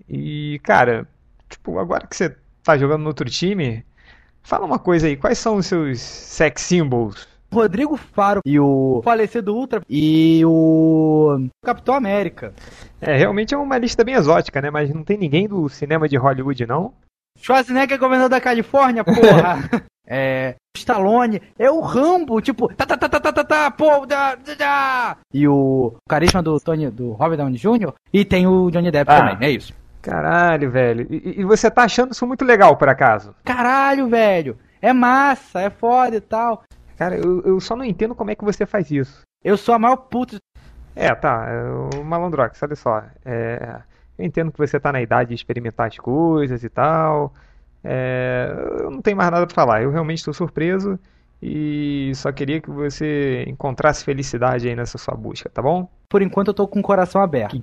E, cara, tipo, agora que você tá jogando no outro time, fala uma coisa aí, quais são os seus sex symbols? Rodrigo Faro e o falecido Ultra e o Capitão América. É, realmente é uma lista bem exótica, né? Mas não tem ninguém do cinema de Hollywood, não? Schwarzenegger é governador da Califórnia, porra. *laughs* é. Stallone é o Rambo, tipo, tá, tá, tá, tá, tá, tá, tá, pô, da, da, da. E o carisma do Tony, do Robert Downey Jr. E tem o Johnny Depp Ah. também, é isso. Caralho, velho. E, e você tá achando isso muito legal, por acaso? Caralho, velho. É massa, é foda e tal. Cara, eu, eu só não entendo como é que você faz isso. Eu sou a maior puta. É, tá, é, o Malandrox, olha só. É, eu entendo que você tá na idade de experimentar as coisas e tal. É, eu não tenho mais nada pra falar. Eu realmente estou surpreso e só queria que você encontrasse felicidade aí nessa sua busca, tá bom? Por enquanto eu tô com o coração aberto.